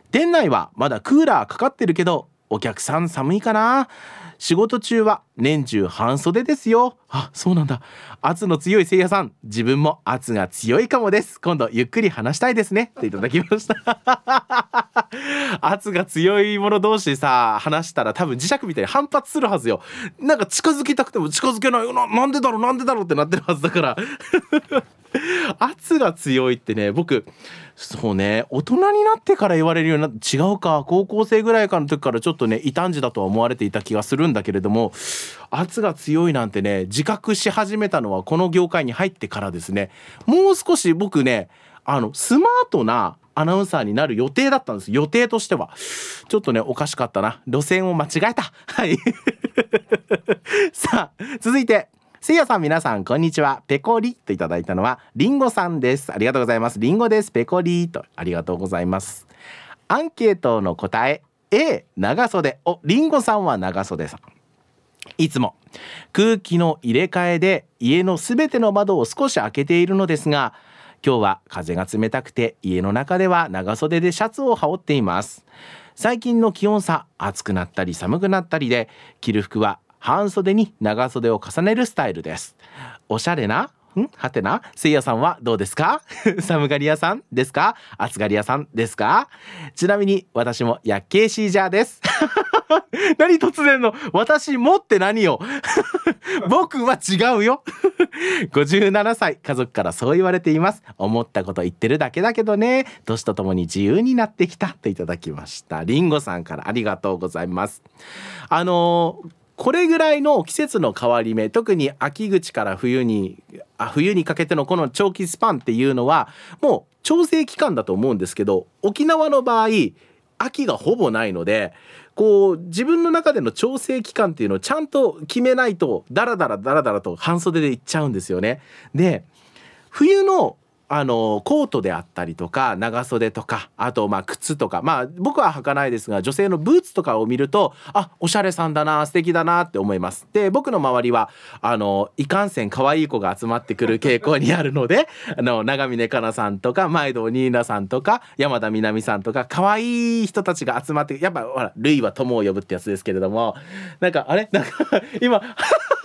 Speaker 1: 店内はまだクーラーかかってるけどお客さん寒いかな。仕事中は年中半袖ですよ。あそうなんだ。圧の強いせいやさん。自分も圧が強いかもです。今度ゆっくり話したいですね。っていただきました。圧が強い者同士さ話したら多分磁石みたいに反発するはずよ。なんか近づきたくても近づけないよな。なんでだろう？なんでだろう？ってなってるはずだから。圧が強いってね僕そうね。大人になってから言われるようになって違うか。高校生ぐらいかの時からちょっとね異端児だとは思われていた気がするんだけれども圧が強いなんてね自覚し始めたのはこの業界に入ってからですね。もう少し僕ねあのスマートなアナウンサーになる予定だったんです。予定としては。ちょっとねおかしかったな。路線を間違えた。はい。さあ続いて。せいやさん皆さんこんにちは。ペコリといただいたのはりんごさんです。ありがとうございます。りんごです。ペコリと。ありがとうございます。アンケートの答え A 長袖。おりんごさんは長袖さん。いつも。空気の入れ替えで家のすべての窓を少し開けているのですが今日は風が冷たくて家の中では長袖でシャツを羽織っています。最近の気温差暑くなったり寒くなったりで着る服は半袖に長袖を重ねるスタイルです。おしゃれなん？はてな？せいやさんはどうですか？寒がり屋さんですか？暑がり屋さんですか？ちなみに私も薬系シージャーです。何突然の？私もって何よ 僕は違うよ。57歳家族からそう言われています。思ったこと言ってるだけだけどね。年とともに自由になってきたといただきました。りんごさんからありがとうございます。あのーこれぐらいの季節の変わり目特に秋口から冬にあ冬にかけてのこの長期スパンっていうのはもう調整期間だと思うんですけど沖縄の場合秋がほぼないのでこう自分の中での調整期間っていうのをちゃんと決めないとダラダラダラダラと半袖でいっちゃうんですよね。で冬のあのコートであったりとか長袖とかあとまあ靴とかまあ僕は履かないですが女性のブーツとかを見るとあおしゃれさんだな素敵だなって思います。で僕の周りはあのいかんせん可愛い子が集まってくる傾向にあるので あの長峰香奈さんとか前堂ニーナさんとか山田みなみさんとか可愛い人たちが集まってやっぱほら類は友を呼ぶってやつですけれどもなんかあれ？なんか今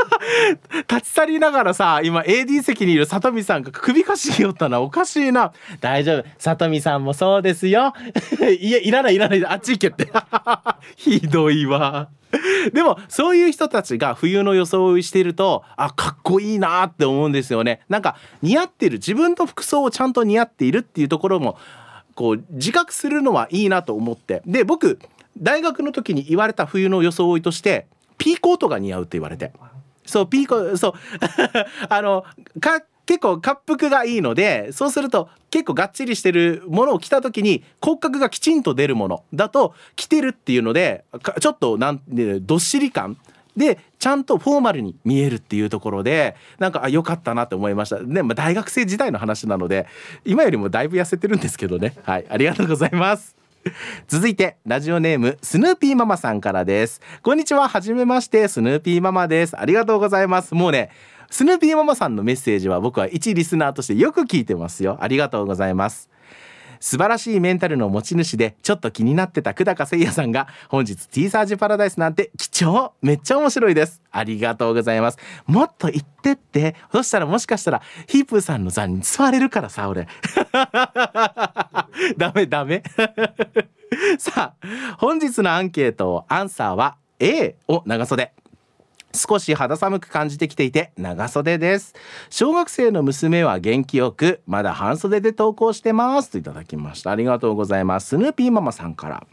Speaker 1: 立ち去りながらさ今 AD 席にいる里見さんが首かしげよったな。おかしいな。大丈夫。里見さんもそうですよ。いやいらないいらない。あっち行けって。ひどいわ。でもそういう人たちが冬の装いしているとあかっこいいなって思うんですよね。なんか似合ってる。自分の服装をちゃんと似合っているっていうところもこう自覚するのはいいなと思って。で僕大学の時に言われた冬の装いとしてピーコートが似合うって言われて。そうピーコそう。あのか結構滑腹がいいのでそうすると結構がっちりしてるものを着た時に骨格がきちんと出るものだと着てるっていうのでちょっとなんどっしり感。でちゃんとフォーマルに見えるっていうところでなんかあ良かったなって思いました。で、まあ、大学生時代の話なので今よりもだいぶ痩せてるんですけどね。はい。ありがとうございます。続いてラジオネームスヌーピーママさんからです。こんにちは。はめましてスヌーピーママです。ありがとうございます。もうねスヌーピーママさんのメッセージは僕は一リスナーとしてよく聞いてますよ。ありがとうございます。素晴らしいメンタルの持ち主でちょっと気になってた久高誠也さんが本日 T サージパラダイスなんて貴重めっちゃ面白いです。ありがとうございます。もっと言ってって。そしたらもしかしたらヒープーさんの座に座れるからさ俺。ダメダメ。さあ本日のアンケートアンサーは A を長袖少し肌寒く感じてきていて長袖です。小学生の娘は元気よくまだ半袖で投稿してます。といただきました。ありがとうございます。スヌーピーママさんから。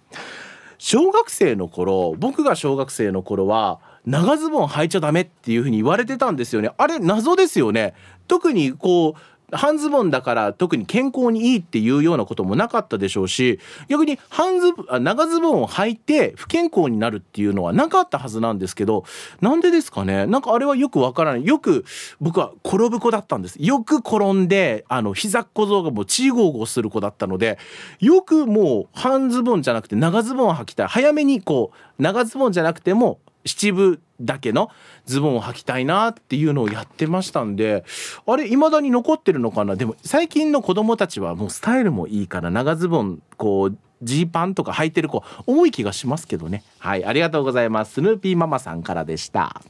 Speaker 1: 小学生の頃僕が小学生の頃は長ズボン履いちゃダメっていう風に言われてたんですよね。あれ謎ですよね。特にこう半ズボンだから特に健康にいいっていうようなこともなかったでしょうし逆に半ズボン長ズボンを履いて不健康になるっていうのはなかったはずなんですけどなんでですかね？なんかあれはよくわからない。よく僕は転ぶ子だったんです。よく転んであの膝小僧がもうチーゴーゴーする子だったのでよくもう半ズボンじゃなくて長ズボンを履きたい。早めにこう長ズボンじゃなくても七分だけのズボンを履きたいなっていうのをやってましたんであれ未だに残ってるのかな？でも最近の子供たちはもうスタイルもいいから長ズボンこうジーパンとか履いてる子多い気がしますけどね。はいありがとうございます。スヌーピーママさんからでした。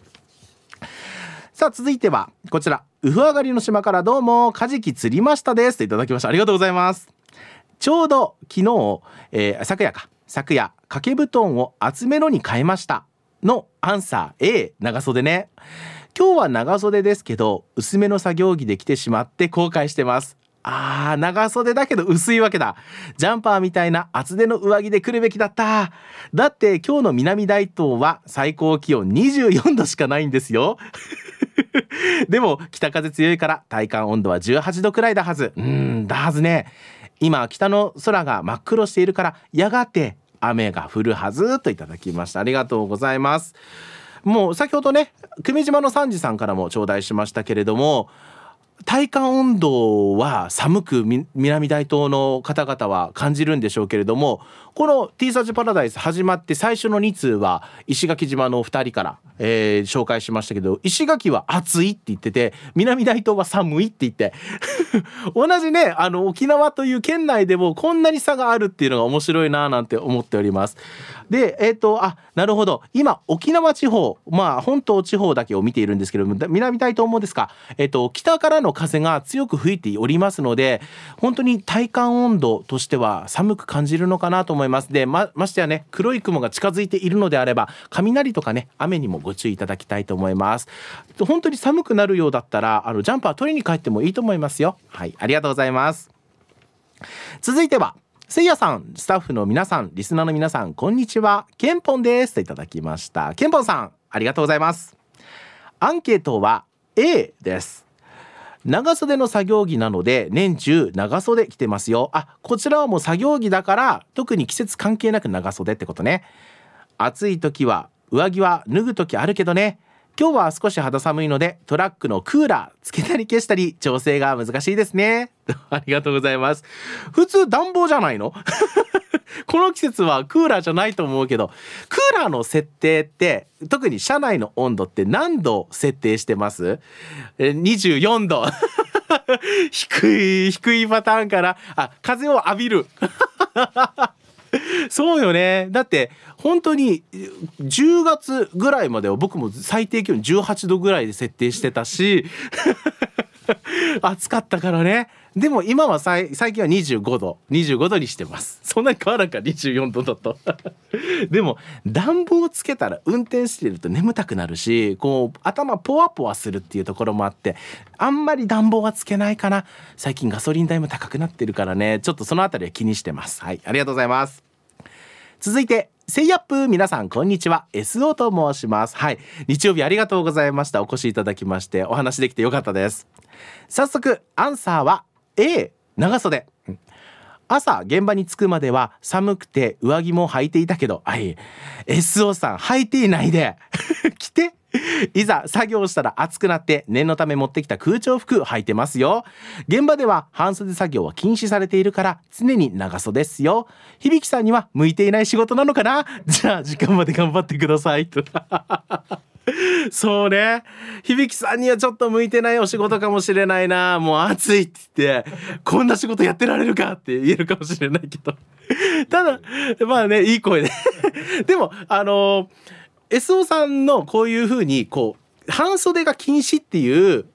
Speaker 1: さあ続いてはこちら。ウフ上がりの島からどうもカジキ釣りましたです。といただきました。ありがとうございます。ちょうど昨日、えー、昨夜か。昨夜掛け布団を厚めのに変えました。のアンサー A 長袖ね。今日は長袖ですけど薄めの作業着で着てしまって後悔してます。あー長袖だけど薄いわけだ。ジャンパーみたいな厚手の上着で来るべきだった。だって今日の南大東は最高気温24度しかないんですよ。でも北風強いから体感温度は18度くらいだはず。うんだはずね。今北の空が真っ黒しているからやがて雨が降るはずといただきました。ありがとうございます。もう先ほどね久米島の三次さんからも頂戴しましたけれども体感温度は寒く南大東の方々は感じるんでしょうけれどもこの T サージパラダイス始まって最初の2通は石垣島の2人から、えー、紹介しましたけど石垣は暑いって言ってて南大東は寒いって言って。同じねあの沖縄という県内でもこんなに差があるっていうのが面白いななんて思っております。でえっ、ー、とあなるほど。今沖縄地方まあ本島地方だけを見ているんですけど南大東もですか、えっ、ー、と北からの風が強く吹いておりますので本当に体感温度としては寒く感じるのかなと思いますでまましてやね黒い雲が近づいているのであれば雷とかね雨にもご注意いただきたいと思います本当に寒くなるようだったらあのジャンパー取りに帰ってもいいと思いますよはいありがとうございます続いてはせいやさん、スタッフの皆さん、リスナーの皆さん、こんにちは。ケンポンです。といただきました。ケンポンさん、ありがとうございます。アンケートは A です。長袖の作業着なので年中長袖着てますよ。あ、こちらはもう作業着だから特に季節関係なく長袖ってことね。暑い時は上着は脱ぐ時あるけどね。今日は少し肌寒いのでトラックのクーラーつけたり消したり調整が難しいですね。ありがとうございます。普通暖房じゃないの？この季節はクーラーじゃないと思うけど、クーラーの設定って特に車内の温度って何度設定してます ?24 度。低い、低いパターンから、あ、風を浴びる。そうよねだって本当に10月ぐらいまでは僕も最低気温18度ぐらいで設定してたし暑かったからねでも今は最近は25度。25度にしてます。そんなに変わらんか24度だと。でも暖房つけたら運転してると眠たくなるしこう頭ポワポワするっていうところもあってあんまり暖房はつけないかな。最近ガソリン代も高くなってるからね。ちょっとそのあたりは気にしてます。はいありがとうございます。続いてセイアップ皆さんこんにちは。SO と申します。はい。日曜日ありがとうございました。お越しいただきましてお話できてよかったです。早速アンサーは A 長袖。朝現場に着くまでは寒くて上着も履いていたけど、はい、SO さん履いていないで。着て。いざ作業したら暑くなって念のため持ってきた空調服履いてますよ。現場では半袖作業は禁止されているから常に長袖ですよ。響さんには向いていない仕事なのかな。じゃあ時間まで頑張ってください。と そうね。響さんにはちょっと向いてないお仕事かもしれないな。もう暑いって言ってこんな仕事やってられるかって言えるかもしれないけど。ただまあねいい声で。でもあの SO さんのこういうふうにこう半袖が禁止っていう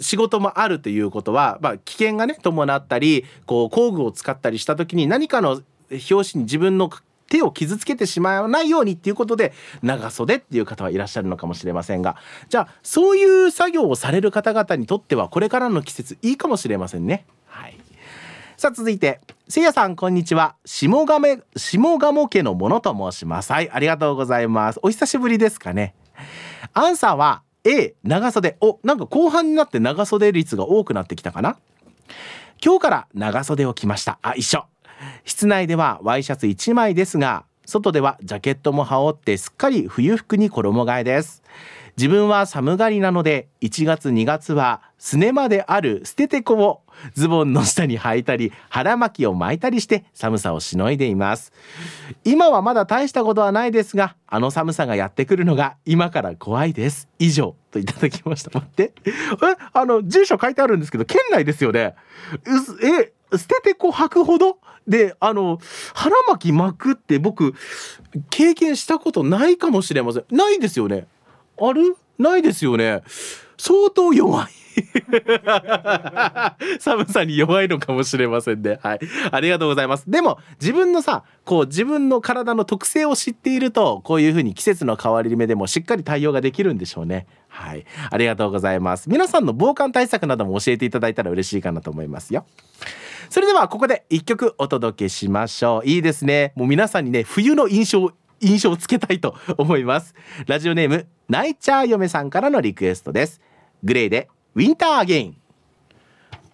Speaker 1: 仕事もあるということは、まあ、危険がね伴ったりこう工具を使ったりした時に何かの表紙に自分の手を傷つけてしまわないようにっていうことで長袖っていう方はいらっしゃるのかもしれませんがじゃあそういう作業をされる方々にとってはこれからの季節いいかもしれませんね。はい、さあ続いてせいやさんこんにちは。下亀下鴨家のものと申します。はいありがとうございます。お久しぶりですかね。アンサーは A 長袖。おなんか後半になって長袖率が多くなってきたかな。今日から長袖を着ました。あ一緒。室内ではワイシャツ1枚ですが外ではジャケットも羽織ってすっかり冬服に衣替えです。自分は寒がりなので1月2月はすねまである捨ててこをズボンの下に履いたり腹巻きを巻いたりして寒さをしのいでいます。今はまだ大したことはないですがあの寒さがやってくるのが今から怖いです。以上といただきました。待って。え？あの住所書いてあるんですけど県内ですよね。え？捨ててこう履くほど？であの腹巻き巻くって僕経験したことないかもしれません。ないですよね。ある？ないですよね。相当弱い。寒さに弱いのかもしれませんね。はい。ありがとうございます。でも、自分のさ、こう、自分の体の特性を知っていると、こういうふうに季節の変わり目でもしっかり対応ができるんでしょうね。はい。ありがとうございます。皆さんの防寒対策なども教えていただいたら嬉しいかなと思いますよ。それでは、ここで一曲お届けしましょう。いいですね。もう皆さんにね、冬の印象、印象をつけたいと思います。ラジオネーム、ナイチャー嫁さんからのリクエストです。グレーでウィンターアゲイン。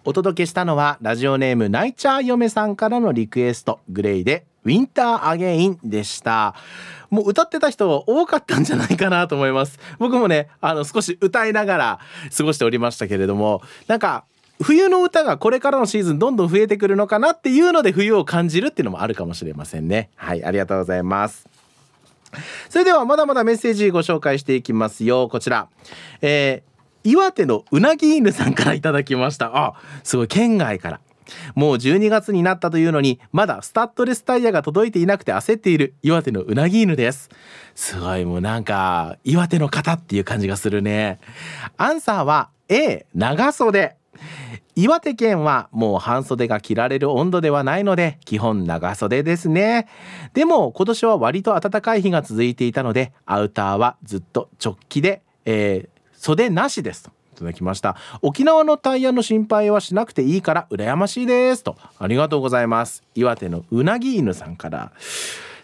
Speaker 1: お届けしたのはラジオネームナイチャー嫁さんからのリクエスト。グレイでウィンターアゲインでした。もう歌ってた人多かったんじゃないかなと思います。僕もねあの少し歌いながら過ごしておりましたけれどもなんか冬の歌がこれからのシーズンどんどん増えてくるのかなっていうので冬を感じるっていうのもあるかもしれませんね。はいありがとうございます。それではまだまだメッセージご紹介していきますよ。こちら、えー岩手のうなぎ犬さんからいただきました。あすごい。県外から。もう12月になったというのにまだスタッドレスタイヤが届いていなくて焦っている岩手のうなぎ犬です。すごいもうなんか岩手の方っていう感じがするね。アンサーは A 長袖。岩手県はもう半袖が着られる温度ではないので基本長袖ですね。でも今年は割と暖かい日が続いていたのでアウターはずっと直帰で、えー、袖なしですと。いただきました。沖縄のタイヤの心配はしなくていいから羨ましいですと。ありがとうございます。岩手のうなぎ犬さんから。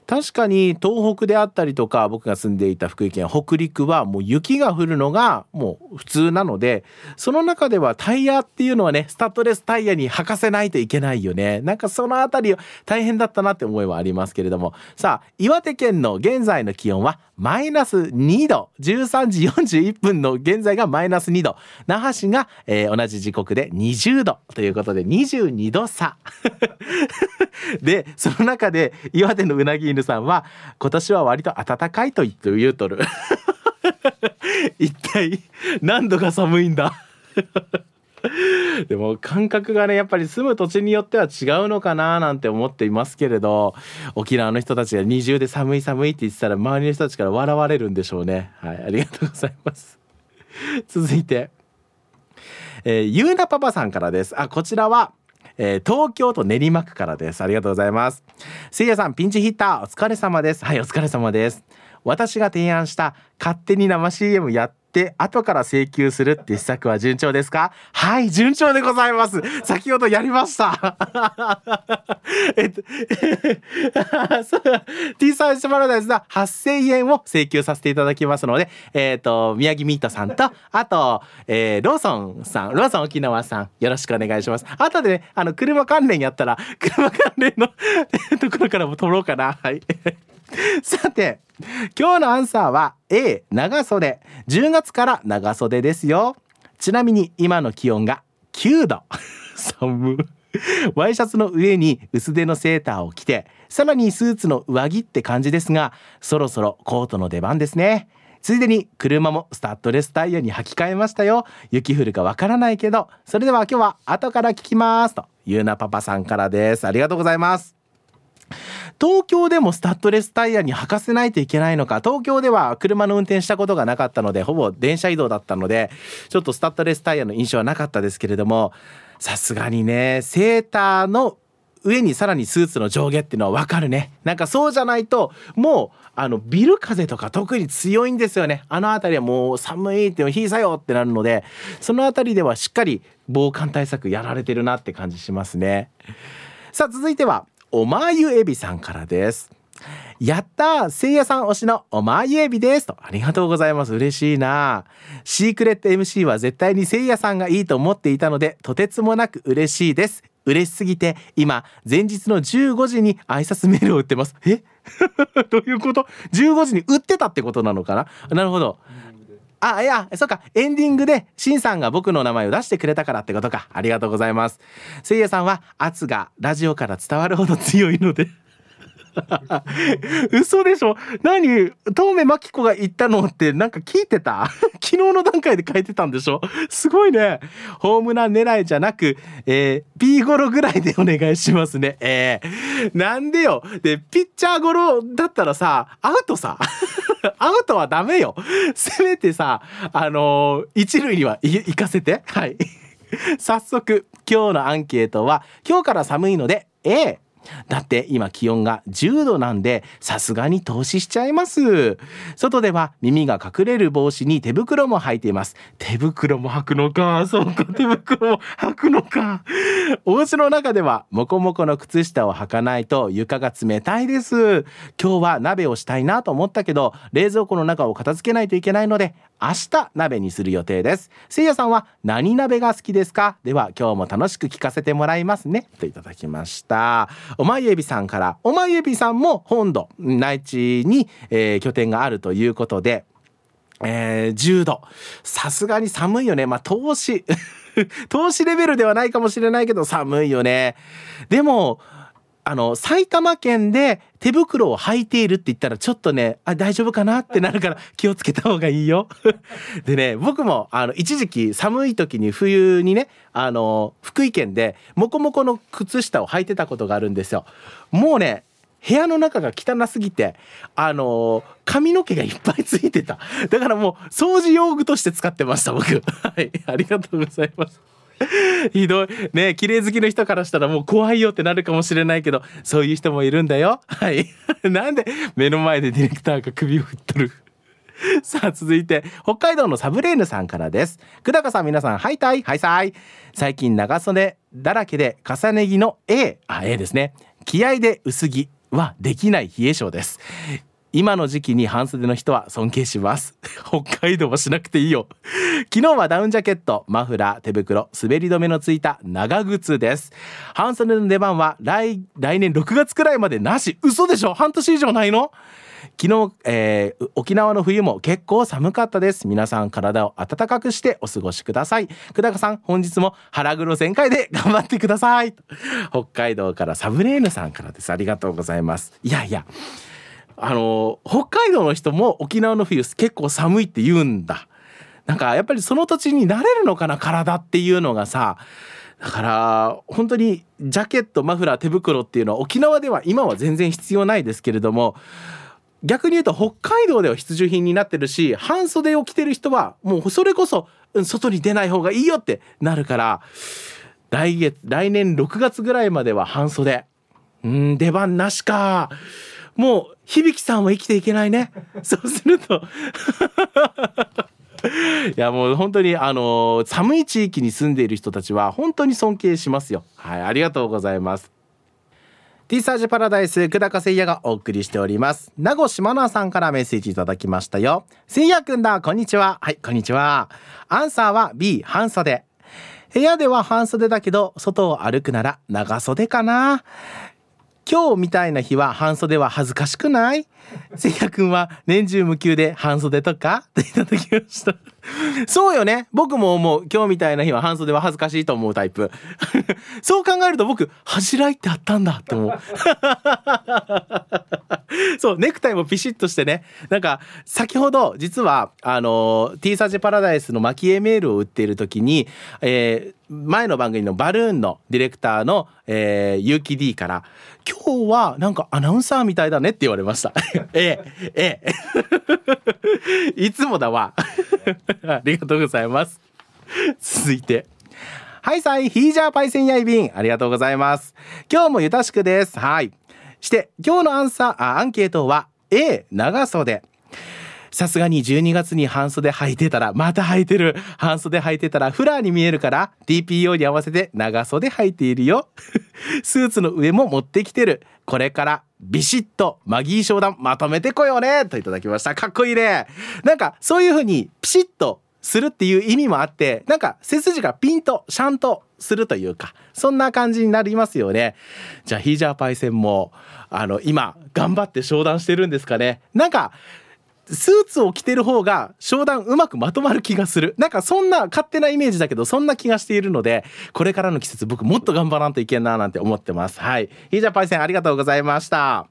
Speaker 1: 確かに東北であったりとか僕が住んでいた福井県北陸はもう雪が降るのがもう普通なのでその中ではタイヤっていうのはねスタッドレスタイヤに履かせないといけないよね。なんかその辺り大変だったなって思いはありますけれども。さあ岩手県の現在の気温はマイナス2度。13時41分の現在がマイナス2度。那覇市が、えー、同じ時刻で20度。ということで22度差。でその中で岩手のうなぎ犬さんは今年は割と暖かいと言って言うとる。一体何度が寒いんだ？でも感覚がねやっぱり住む土地によっては違うのかななんて思っていますけれど沖縄の人たちが二重で寒い寒いって言ってたら周りの人たちから笑われるんでしょうね。はいありがとうございます。続いてえー、ゆうなパパさんからです。あこちらはえー、東京都練馬区からです。ありがとうございます。せいやさんピンチヒッター。お疲れ様です。はいお疲れ様です。私が提案した勝手に生 CM やって後から請求するって施策は順調ですか？はい順調でございます。先ほどやりました。えっと T サーチパラダイスは8000円を請求させていただきますのでえっ、と宮城ミートさんとあと、えー、ローソンさんローソン沖縄さんよろしくお願いします。あとで、ね、あの車関連やったら車関連の ところからも取ろうかな。はい。さて今日のアンサーは A 長袖。10月から長袖ですよ。ちなみに今の気温が9度。寒ワイシャツの上に薄手のセーターを着てさらにスーツの上着って感じですがそろそろコートの出番ですね。ついでに車もスタッドレスタイヤに履き替えましたよ。雪降るかわからないけどそれでは今日は後から聞きます。とゆうなパパさんからです。ありがとうございます。東京でもスタッドレスタイヤに履かせないといけないのか。東京では車の運転したことがなかったのでほぼ電車移動だったのでちょっとスタッドレスタイヤの印象はなかったですけれどもさすがにねセーターの上にさらにスーツの上下っていうのは分かるね。なんかそうじゃないともうあのビル風とか特に強いんですよね。あの辺りはもう寒いって火さよってなるのでその辺りではしっかり防寒対策やられてるなって感じしますね。さあ続いてはおまゆエビさんからです。やったせいやさん推しのおまゆエビです。とありがとうございます。嬉しいな。シークレット MC は絶対にせいやさんがいいと思っていたのでとてつもなく嬉しいです。嬉しすぎて今前日の15時に挨拶メールを打ってます。え？どういうこと？15時に売ってたってことなのかな？なるほど。あいやそうか。エンディングでしんさんが僕の名前を出してくれたからってことか。ありがとうございます。せいやさんは圧がラジオから伝わるほど強いので。嘘でしょ？何？遠目真紀子が言ったのってなんか聞いてた？昨日の段階で書いてたんでしょ？すごいね。ホームラン狙いじゃなく、えー、P ゴロぐらいでお願いしますね。えー、なんでよ？でピッチャーゴロだったらさアウトさ。アウトはダメよ。せめてさあのー、一塁には行かせて。はい。早速今日のアンケートは今日から寒いので A だって今気温が10度なんでさすがに投資しちゃいます。外では耳が隠れる帽子に手袋も履いています。手袋も履くのか？そうか手袋も履くのか？お家の中ではモコモコの靴下を履かないと床が冷たいです。今日は鍋をしたいなと思ったけど冷蔵庫の中を片付けないといけないので明日鍋にする予定です。せいやさんは何鍋が好きですか？では今日も楽しく聞かせてもらいますね。といただきました。おまゆえびさんからおまゆえびさんも本土内地に、えー、拠点があるということでえー、10度。さすがに寒いよね。まあ投資 投資レベルではないかもしれないけど寒いよね。でもあの埼玉県で手袋を履いているって言ったらちょっとねあ大丈夫かなってなるから気をつけた方がいいよ。でね僕もあの一時期寒い時に冬にねあの福井県でモコモコの靴下を履いてたことがあるんですよ。もうね部屋の中が汚すぎてあの髪の毛がいっぱいついてた。だからもう掃除用具として使ってました僕。はい。ありがとうございます。ひどい。ね綺麗好きの人からしたらもう怖いよってなるかもしれないけどそういう人もいるんだよ。はい。なんで目の前でディレクターが首を振っとる。さあ続いて北海道のサブレーヌさんからです。久高さん皆さんハイタイハイサイ最近長袖だらけで重ね着の A あ A ですね。気合で薄着はできない冷え性です。今の時期に半袖の人は尊敬します。北海道はしなくていいよ。昨日はダウンジャケットマフラー手袋滑り止めのついた長靴です。半袖の出番は来来年6月くらいまでなし。嘘でしょ？半年以上ないの？昨日、えー、沖縄の冬も結構寒かったです。皆さん体を温かくしてお過ごしください。久高さん本日も腹黒全開で頑張ってください。北海道からサブレーヌさんからです。ありがとうございます。いやいやあの北海道の人も沖縄の冬結構寒いって言うんだ。なんかやっぱりその土地に慣れるのかな体っていうのがさ。だから本当にジャケットマフラー手袋っていうのは沖縄では今は全然必要ないですけれども逆に言うと北海道では必需品になってるし半袖を着てる人はもうそれこそ外に出ない方がいいよってなるから来月来年6月ぐらいまでは半袖。うん出番なしか。もう響さんは生きていけないね。そうすると。いやもう本当にあの寒い地域に住んでいる人たちは本当に尊敬しますよ。はいありがとうございます。ティーサージパラダイス久高誠也がお送りしております。名護島奈さんからメッセージいただきましたよ。誠也くんだこんにちは。はいこんにちは。アンサーは B 半袖。部屋では半袖だけど外を歩くなら長袖かな今日みたいな日は半袖は恥ずかしくない？せいやくんは年中無休で半袖とか？といただきましたそうよね。僕も思う今日みたいな日は半袖は恥ずかしいと思うタイプ。そう考えると僕恥じらいってあったんだって思う。そうネクタイもピシッとしてね。なんか先ほど実はあの T サージパラダイスの蒔絵メールを売っている時に、えー、前の番組のバルーンのディレクターの、えー、ゆうき D から「今日はなんかアナウンサーみたいだね」って言われました。え えええ。いつもだわ。ありがとうございます。続いて。はいさいヒージャーパイセンヤイビン。ありがとうございます。今日もゆたしくです。はい。して今日のアンサーあアンケートは A 長袖。さすがに12月に半袖履いてたらまた履いてる。半袖履いてたらフラーに見えるから TPO に合わせて長袖履いているよ。スーツの上も持ってきてる。これからビシッとマギー商談まとめてこようね。といただきました。かっこいいね。なんかそういう風にピシッとするっていう意味もあってなんか背筋がピンとシャンとするというかそんな感じになりますよね。じゃあヒージャーパイセンもあの今頑張って商談してるんですかね。なんかスーツを着てる方が商談うまくまとまる気がする。なんかそんな勝手なイメージだけどそんな気がしているのでこれからの季節僕もっと頑張らんといけんななんて思ってます。はい。ヒージャパイセンありがとうございました。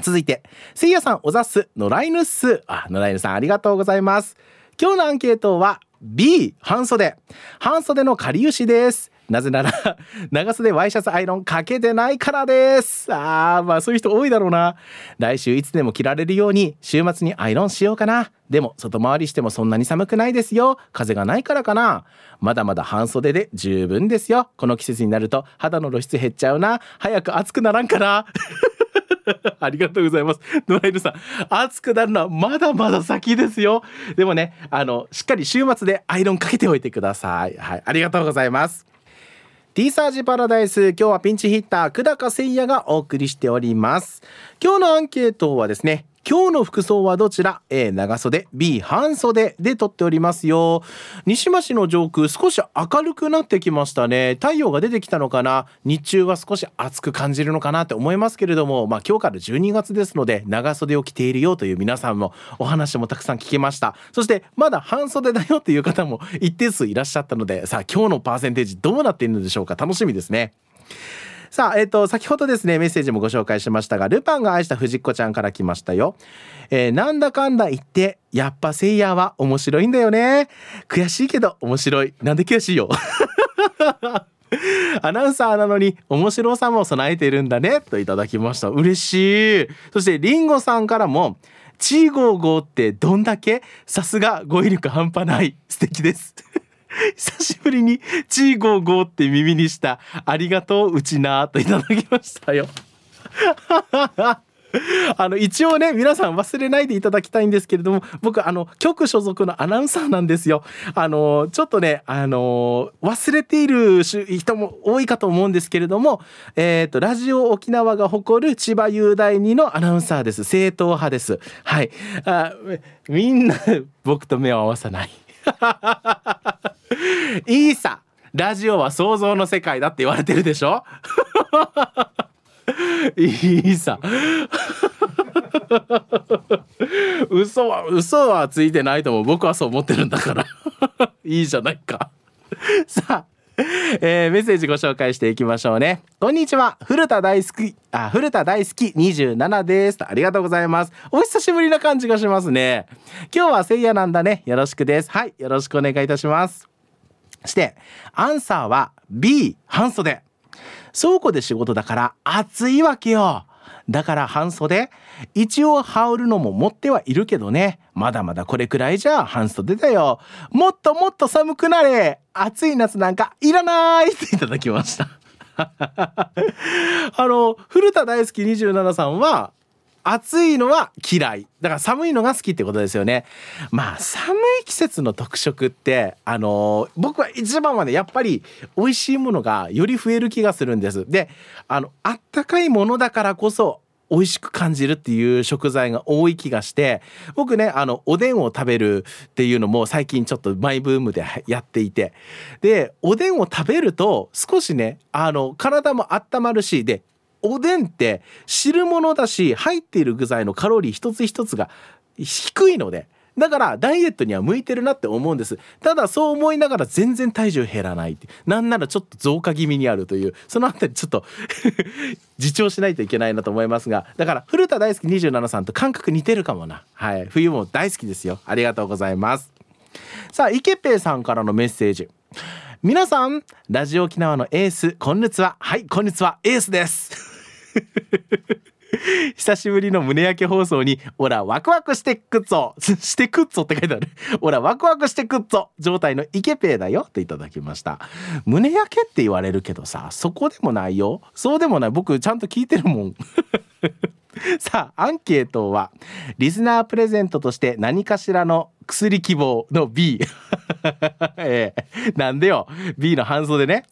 Speaker 1: 続いてせいやさんおざす野良犬っす。あ野良犬さんありがとうございます。今日のアンケートは B 半袖。半袖のかりゆしです。なぜなら 長袖ワイシャツアイロンかけてないからです。あーまあそういう人多いだろうな。来週いつでも着られるように週末にアイロンしようかな。でも外回りしてもそんなに寒くないですよ。風がないからかな。まだまだ半袖で十分ですよ。この季節になると肌の露出減っちゃうな。早く暑くならんかな。ありがとうございます。野良犬さん、暑くなるのはまだまだ先ですよ。でもね、あの、しっかり週末でアイロンかけておいてください。はい、ありがとうございます。T サージパラダイス。今日はピンチヒッター久高誠也がお送りしております。今日のアンケートはですね今日の服装はどちら？A 長袖。B 半袖。で撮っておりますよ。西町の上空少し明るくなってきましたね。太陽が出てきたのかな？日中は少し暑く感じるのかなって思いますけれどもまあ今日から12月ですので長袖を着ているよという皆さんもお話もたくさん聞けました。そしてまだ半袖だよっていう方も一定数いらっしゃったのでさあ今日のパーセンテージどうなっているのでしょうか？楽しみですね。さあ、えっ、ー、と、先ほどですね、メッセージもご紹介しましたが、ルパンが愛した藤子ちゃんから来ましたよ。えー、なんだかんだ言って、やっぱセイヤは面白いんだよね。悔しいけど面白い。なんで悔しいよ。アナウンサーなのに面白さも備えているんだねといただきました嬉しいそしてリンゴさんからもチーゴーゴーってどんだけ？さすが語彙力半端ない素敵です久しぶりにチーゴーゴーって耳にしたありがとううちなといただきましたよ。あの一応ね皆さん忘れないでいただきたいんですけれども僕あの局所属のアナウンサーなんですよ。あのちょっとねあの忘れている人も多いかと思うんですけれどもえ、ー、とラジオ沖縄が誇る千葉雄大にのアナウンサーです。正統派です。はい。あみんな僕と目を合わさない。いいさラジオは想像の世界だって言われてるでしょ？いいさ嘘は嘘はついてないと思う僕はそう思ってるんだから。いいじゃないか。さあえー、メッセージご紹介していきましょうね。こんにちは。古田大好きあ古田大好き27です。ありがとうございます。お久しぶりな感じがしますね。今日はせいやなんだね。よろしくです。はいよろしくお願いいたします。してアンサーは B 半袖。倉庫で仕事だから暑いわけよ。だから半袖。一応羽織るのも持ってはいるけどね。まだまだこれくらいじゃ半袖だよ。もっともっと寒くなれ。暑い夏なんかいらないっていただきました。あの古田大好き27さんは暑いのは嫌い。だから寒いのが好きってことですよね。まあ寒い季節の特色ってあのー、僕は一番はねやっぱり美味しいものがより増える気がするんです。であのあったかいものだからこそ美味しく感じるっていう食材が多い気がして僕ねあのおでんを食べるっていうのも最近ちょっとマイブームでやっていて。でおでんを食べると少しねあの体も温まるしでおでんって汁物だし入っている具材のカロリー一つ一つが低いのでだからダイエットには向いてるなって思うんです。ただそう思いながら全然体重減らないって。なんならちょっと増加気味にあるという。そのあたりちょっと 自重しないといけないなと思いますが。だから古田大好き27さんと感覚似てるかもな。はい。冬も大好きですよ。ありがとうございます。さあ池ペイさんからのメッセージ。皆さんラジオ沖縄のエースこんにちは。はいこんにちは。エースです。久しぶりの胸焼け放送に、オラワクワクしてくっぞ してくっぞって書いてある。オラワクワクしてくっぞ状態のイケペーだよっていただきました。胸焼けって言われるけどさ、そこでもないよ。そうでもない。僕ちゃんと聞いてるもん。さあ、アンケートは、リスナープレゼントとして何かしらの薬希望の B。ええ、なんでよ。B の半袖ね。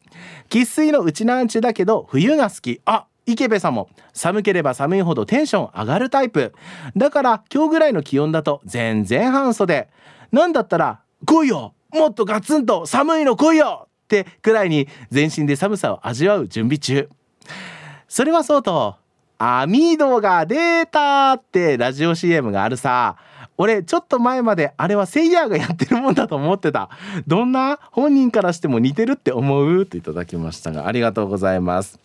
Speaker 1: 生粋のうちなんちだけど、冬が好き。あ、池部さんも寒ければ寒いほどテンション上がるタイプ。だから今日ぐらいの気温だと全然半袖。なんだったら来いよもっとガツンと寒いの来いよってくらいに全身で寒さを味わう準備中。それはそうと網戸が出たってラジオ CM があるさ。俺ちょっと前まであれはセイヤーがやってるもんだと思ってた。どんな？本人からしても似てるって思う？といただきましたがありがとうございます。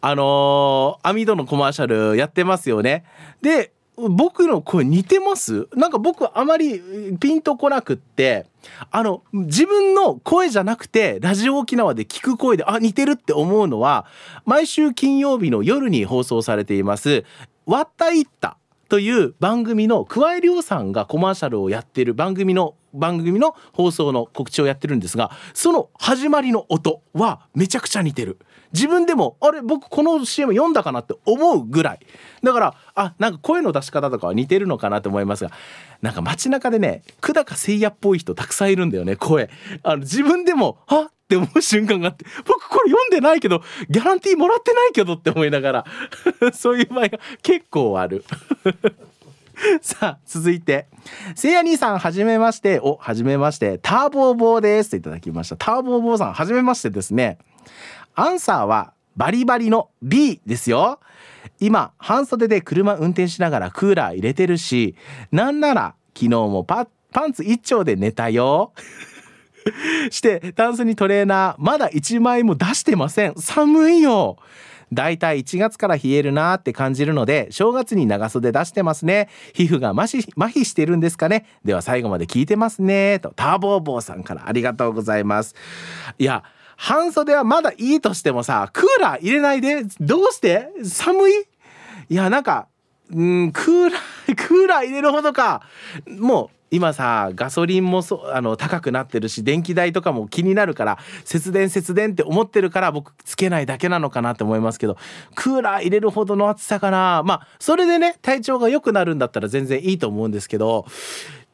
Speaker 1: あのー、網戸のコマーシャルやってますよね。で、僕の声似てます？なんか僕あまりピンとこなくってあの自分の声じゃなくてラジオ沖縄で聞く声であ似てるって思うのは毎週金曜日の夜に放送されています「わったいった」という番組の桑井亮さんがコマーシャルをやってる番組の番組の放送の告知をやってるんですがその始まりの音はめちゃくちゃ似てる。自分でもあれ僕この CM 読んだかなって思うぐらい。だからあなんか声の出し方とかは似てるのかなと思いますがなんか街中でね久高誠也っぽい人たくさんいるんだよね声。あの自分でもは？って思う瞬間があって僕これ読んでないけどギャランティーもらってないけどって思いながら そういう場合が結構ある。さあ続いて。せいや兄さんはじめまして。おはじめまして。ターボーボーです。といただきました。ターボーボーさんはじめましてですね。アンサーはバリバリの B ですよ。今、半袖で車運転しながらクーラー入れてるし、なんなら昨日もパパンツ一丁で寝たよ。してタンスにトレーナーまだ1枚も出してません。寒いよ。だいたい1月から冷えるなーって感じるので正月に長袖出してますね。皮膚が麻痺麻痺してるんですかね。では最後まで聞いてますねとターボーボーさんからありがとうございます。いや半袖はまだいいとしてもさクーラー入れないでどうして？寒い？いやなんかうんクーラー クーラー入れるほどか。もう今さガソリンもそあの高くなってるし電気代とかも気になるから節電節電って思ってるから僕つけないだけなのかなって思いますけどクーラー入れるほどの暑さかな。まあそれでね体調が良くなるんだったら全然いいと思うんですけど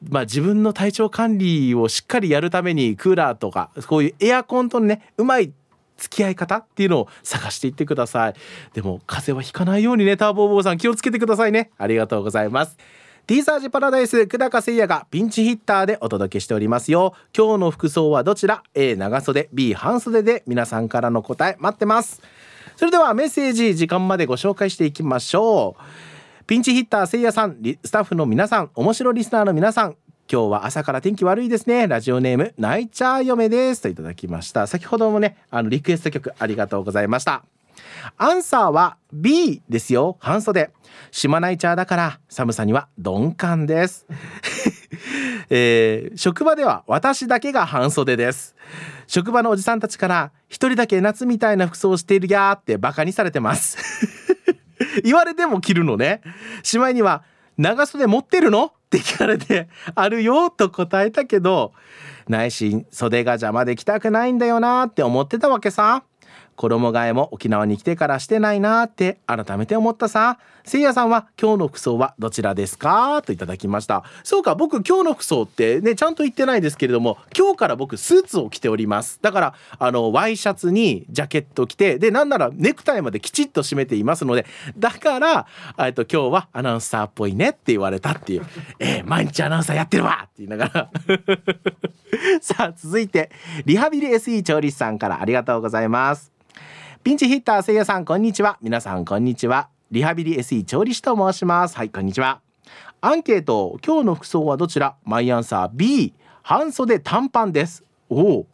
Speaker 1: まあ、自分の体調管理をしっかりやるためにクーラーとかこういうエアコンとねうまい付き合い方っていうのを探していってください。でも風邪はひかないようにねターボーボーさん気をつけてくださいね。ありがとうございます。T サージパラダイス久高誠也がピンチヒッターでお届けしておりますよ。今日の服装はどちら？A 長袖。B 半袖で。皆さんからの答え待ってます。それではメッセージ時間までご紹介していきましょう。ピンチヒッターせいやさんスタッフの皆さん面白リスナーの皆さん今日は朝から天気悪いですね。ラジオネームナイチャー嫁です。といただきました。先ほどもねあのリクエスト曲ありがとうございました。アンサーは B ですよ。半袖。島ナイチャーだから寒さには鈍感です。えー、職場では私だけが半袖です。職場のおじさんたちから一人だけ夏みたいな服装をしているやーってバカにされてます。言われても着るのね。しまいには長袖持ってるの？って聞かれてあるよと答えたけど内心袖が邪魔で着たくないんだよなって思ってたわけさ。衣替えも沖縄に来てからしてないなって改めて思ったさ。せいやさんは今日の服装はどちらですか？といただきました。そうか僕今日の服装ってねちゃんと言ってないですけれども今日から僕スーツを着ております。だからあのワイシャツにジャケット着てでなんならネクタイまできちっと締めていますのでだからえっと今日はアナウンサーっぽいねって言われたっていう。えー、毎日アナウンサーやってるわって言いながら。さあ続いてリハビリ SE 調理師さんからありがとうございます。ピンチヒッターせいやさんこんにちは。皆さんこんにちは。リハビリ SE 調理師と申します。はいこんにちは。アンケート今日の服装はどちら？マイアンサー B 半袖短パンです。おお。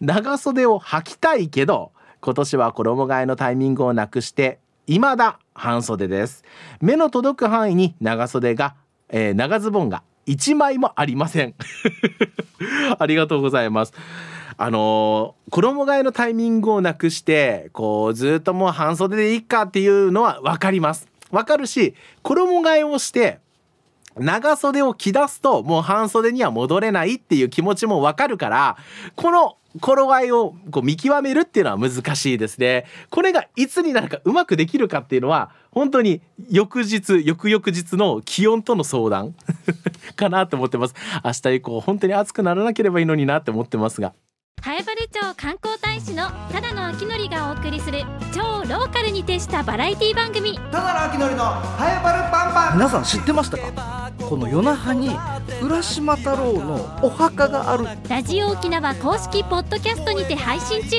Speaker 1: 長袖を履きたいけど今年は衣替えのタイミングをなくして未だ半袖です。目の届く範囲に長袖が、えー、長ズボンが1枚もありません。ありがとうございます。あのー、衣替えのタイミングをなくしてこうずっともう半袖でいいかっていうのは分かります分かるし衣替えをして長袖を着出すともう半袖には戻れないっていう気持ちもわかるからこの頃合いをこう見極めるっていうのは難しいですね。これがいつになるかうまくできるかっていうのは本当に翌日翌々日の気温との相談 かなと思ってます。明日以降本当に暑くならなければいいのになって思ってますが。
Speaker 3: 南風原町観光大使のただの秋のりがお送りする超ローカルに徹したバラエティ番組。
Speaker 4: ただの秋のりのハエバルパンパン。
Speaker 5: 皆さん知ってましたか？この与那覇に浦島太郎のお墓がある。
Speaker 3: ラジオ沖縄公式ポッドキャストにて配信中。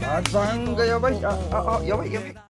Speaker 5: 火山がやばい。ああやばいやばい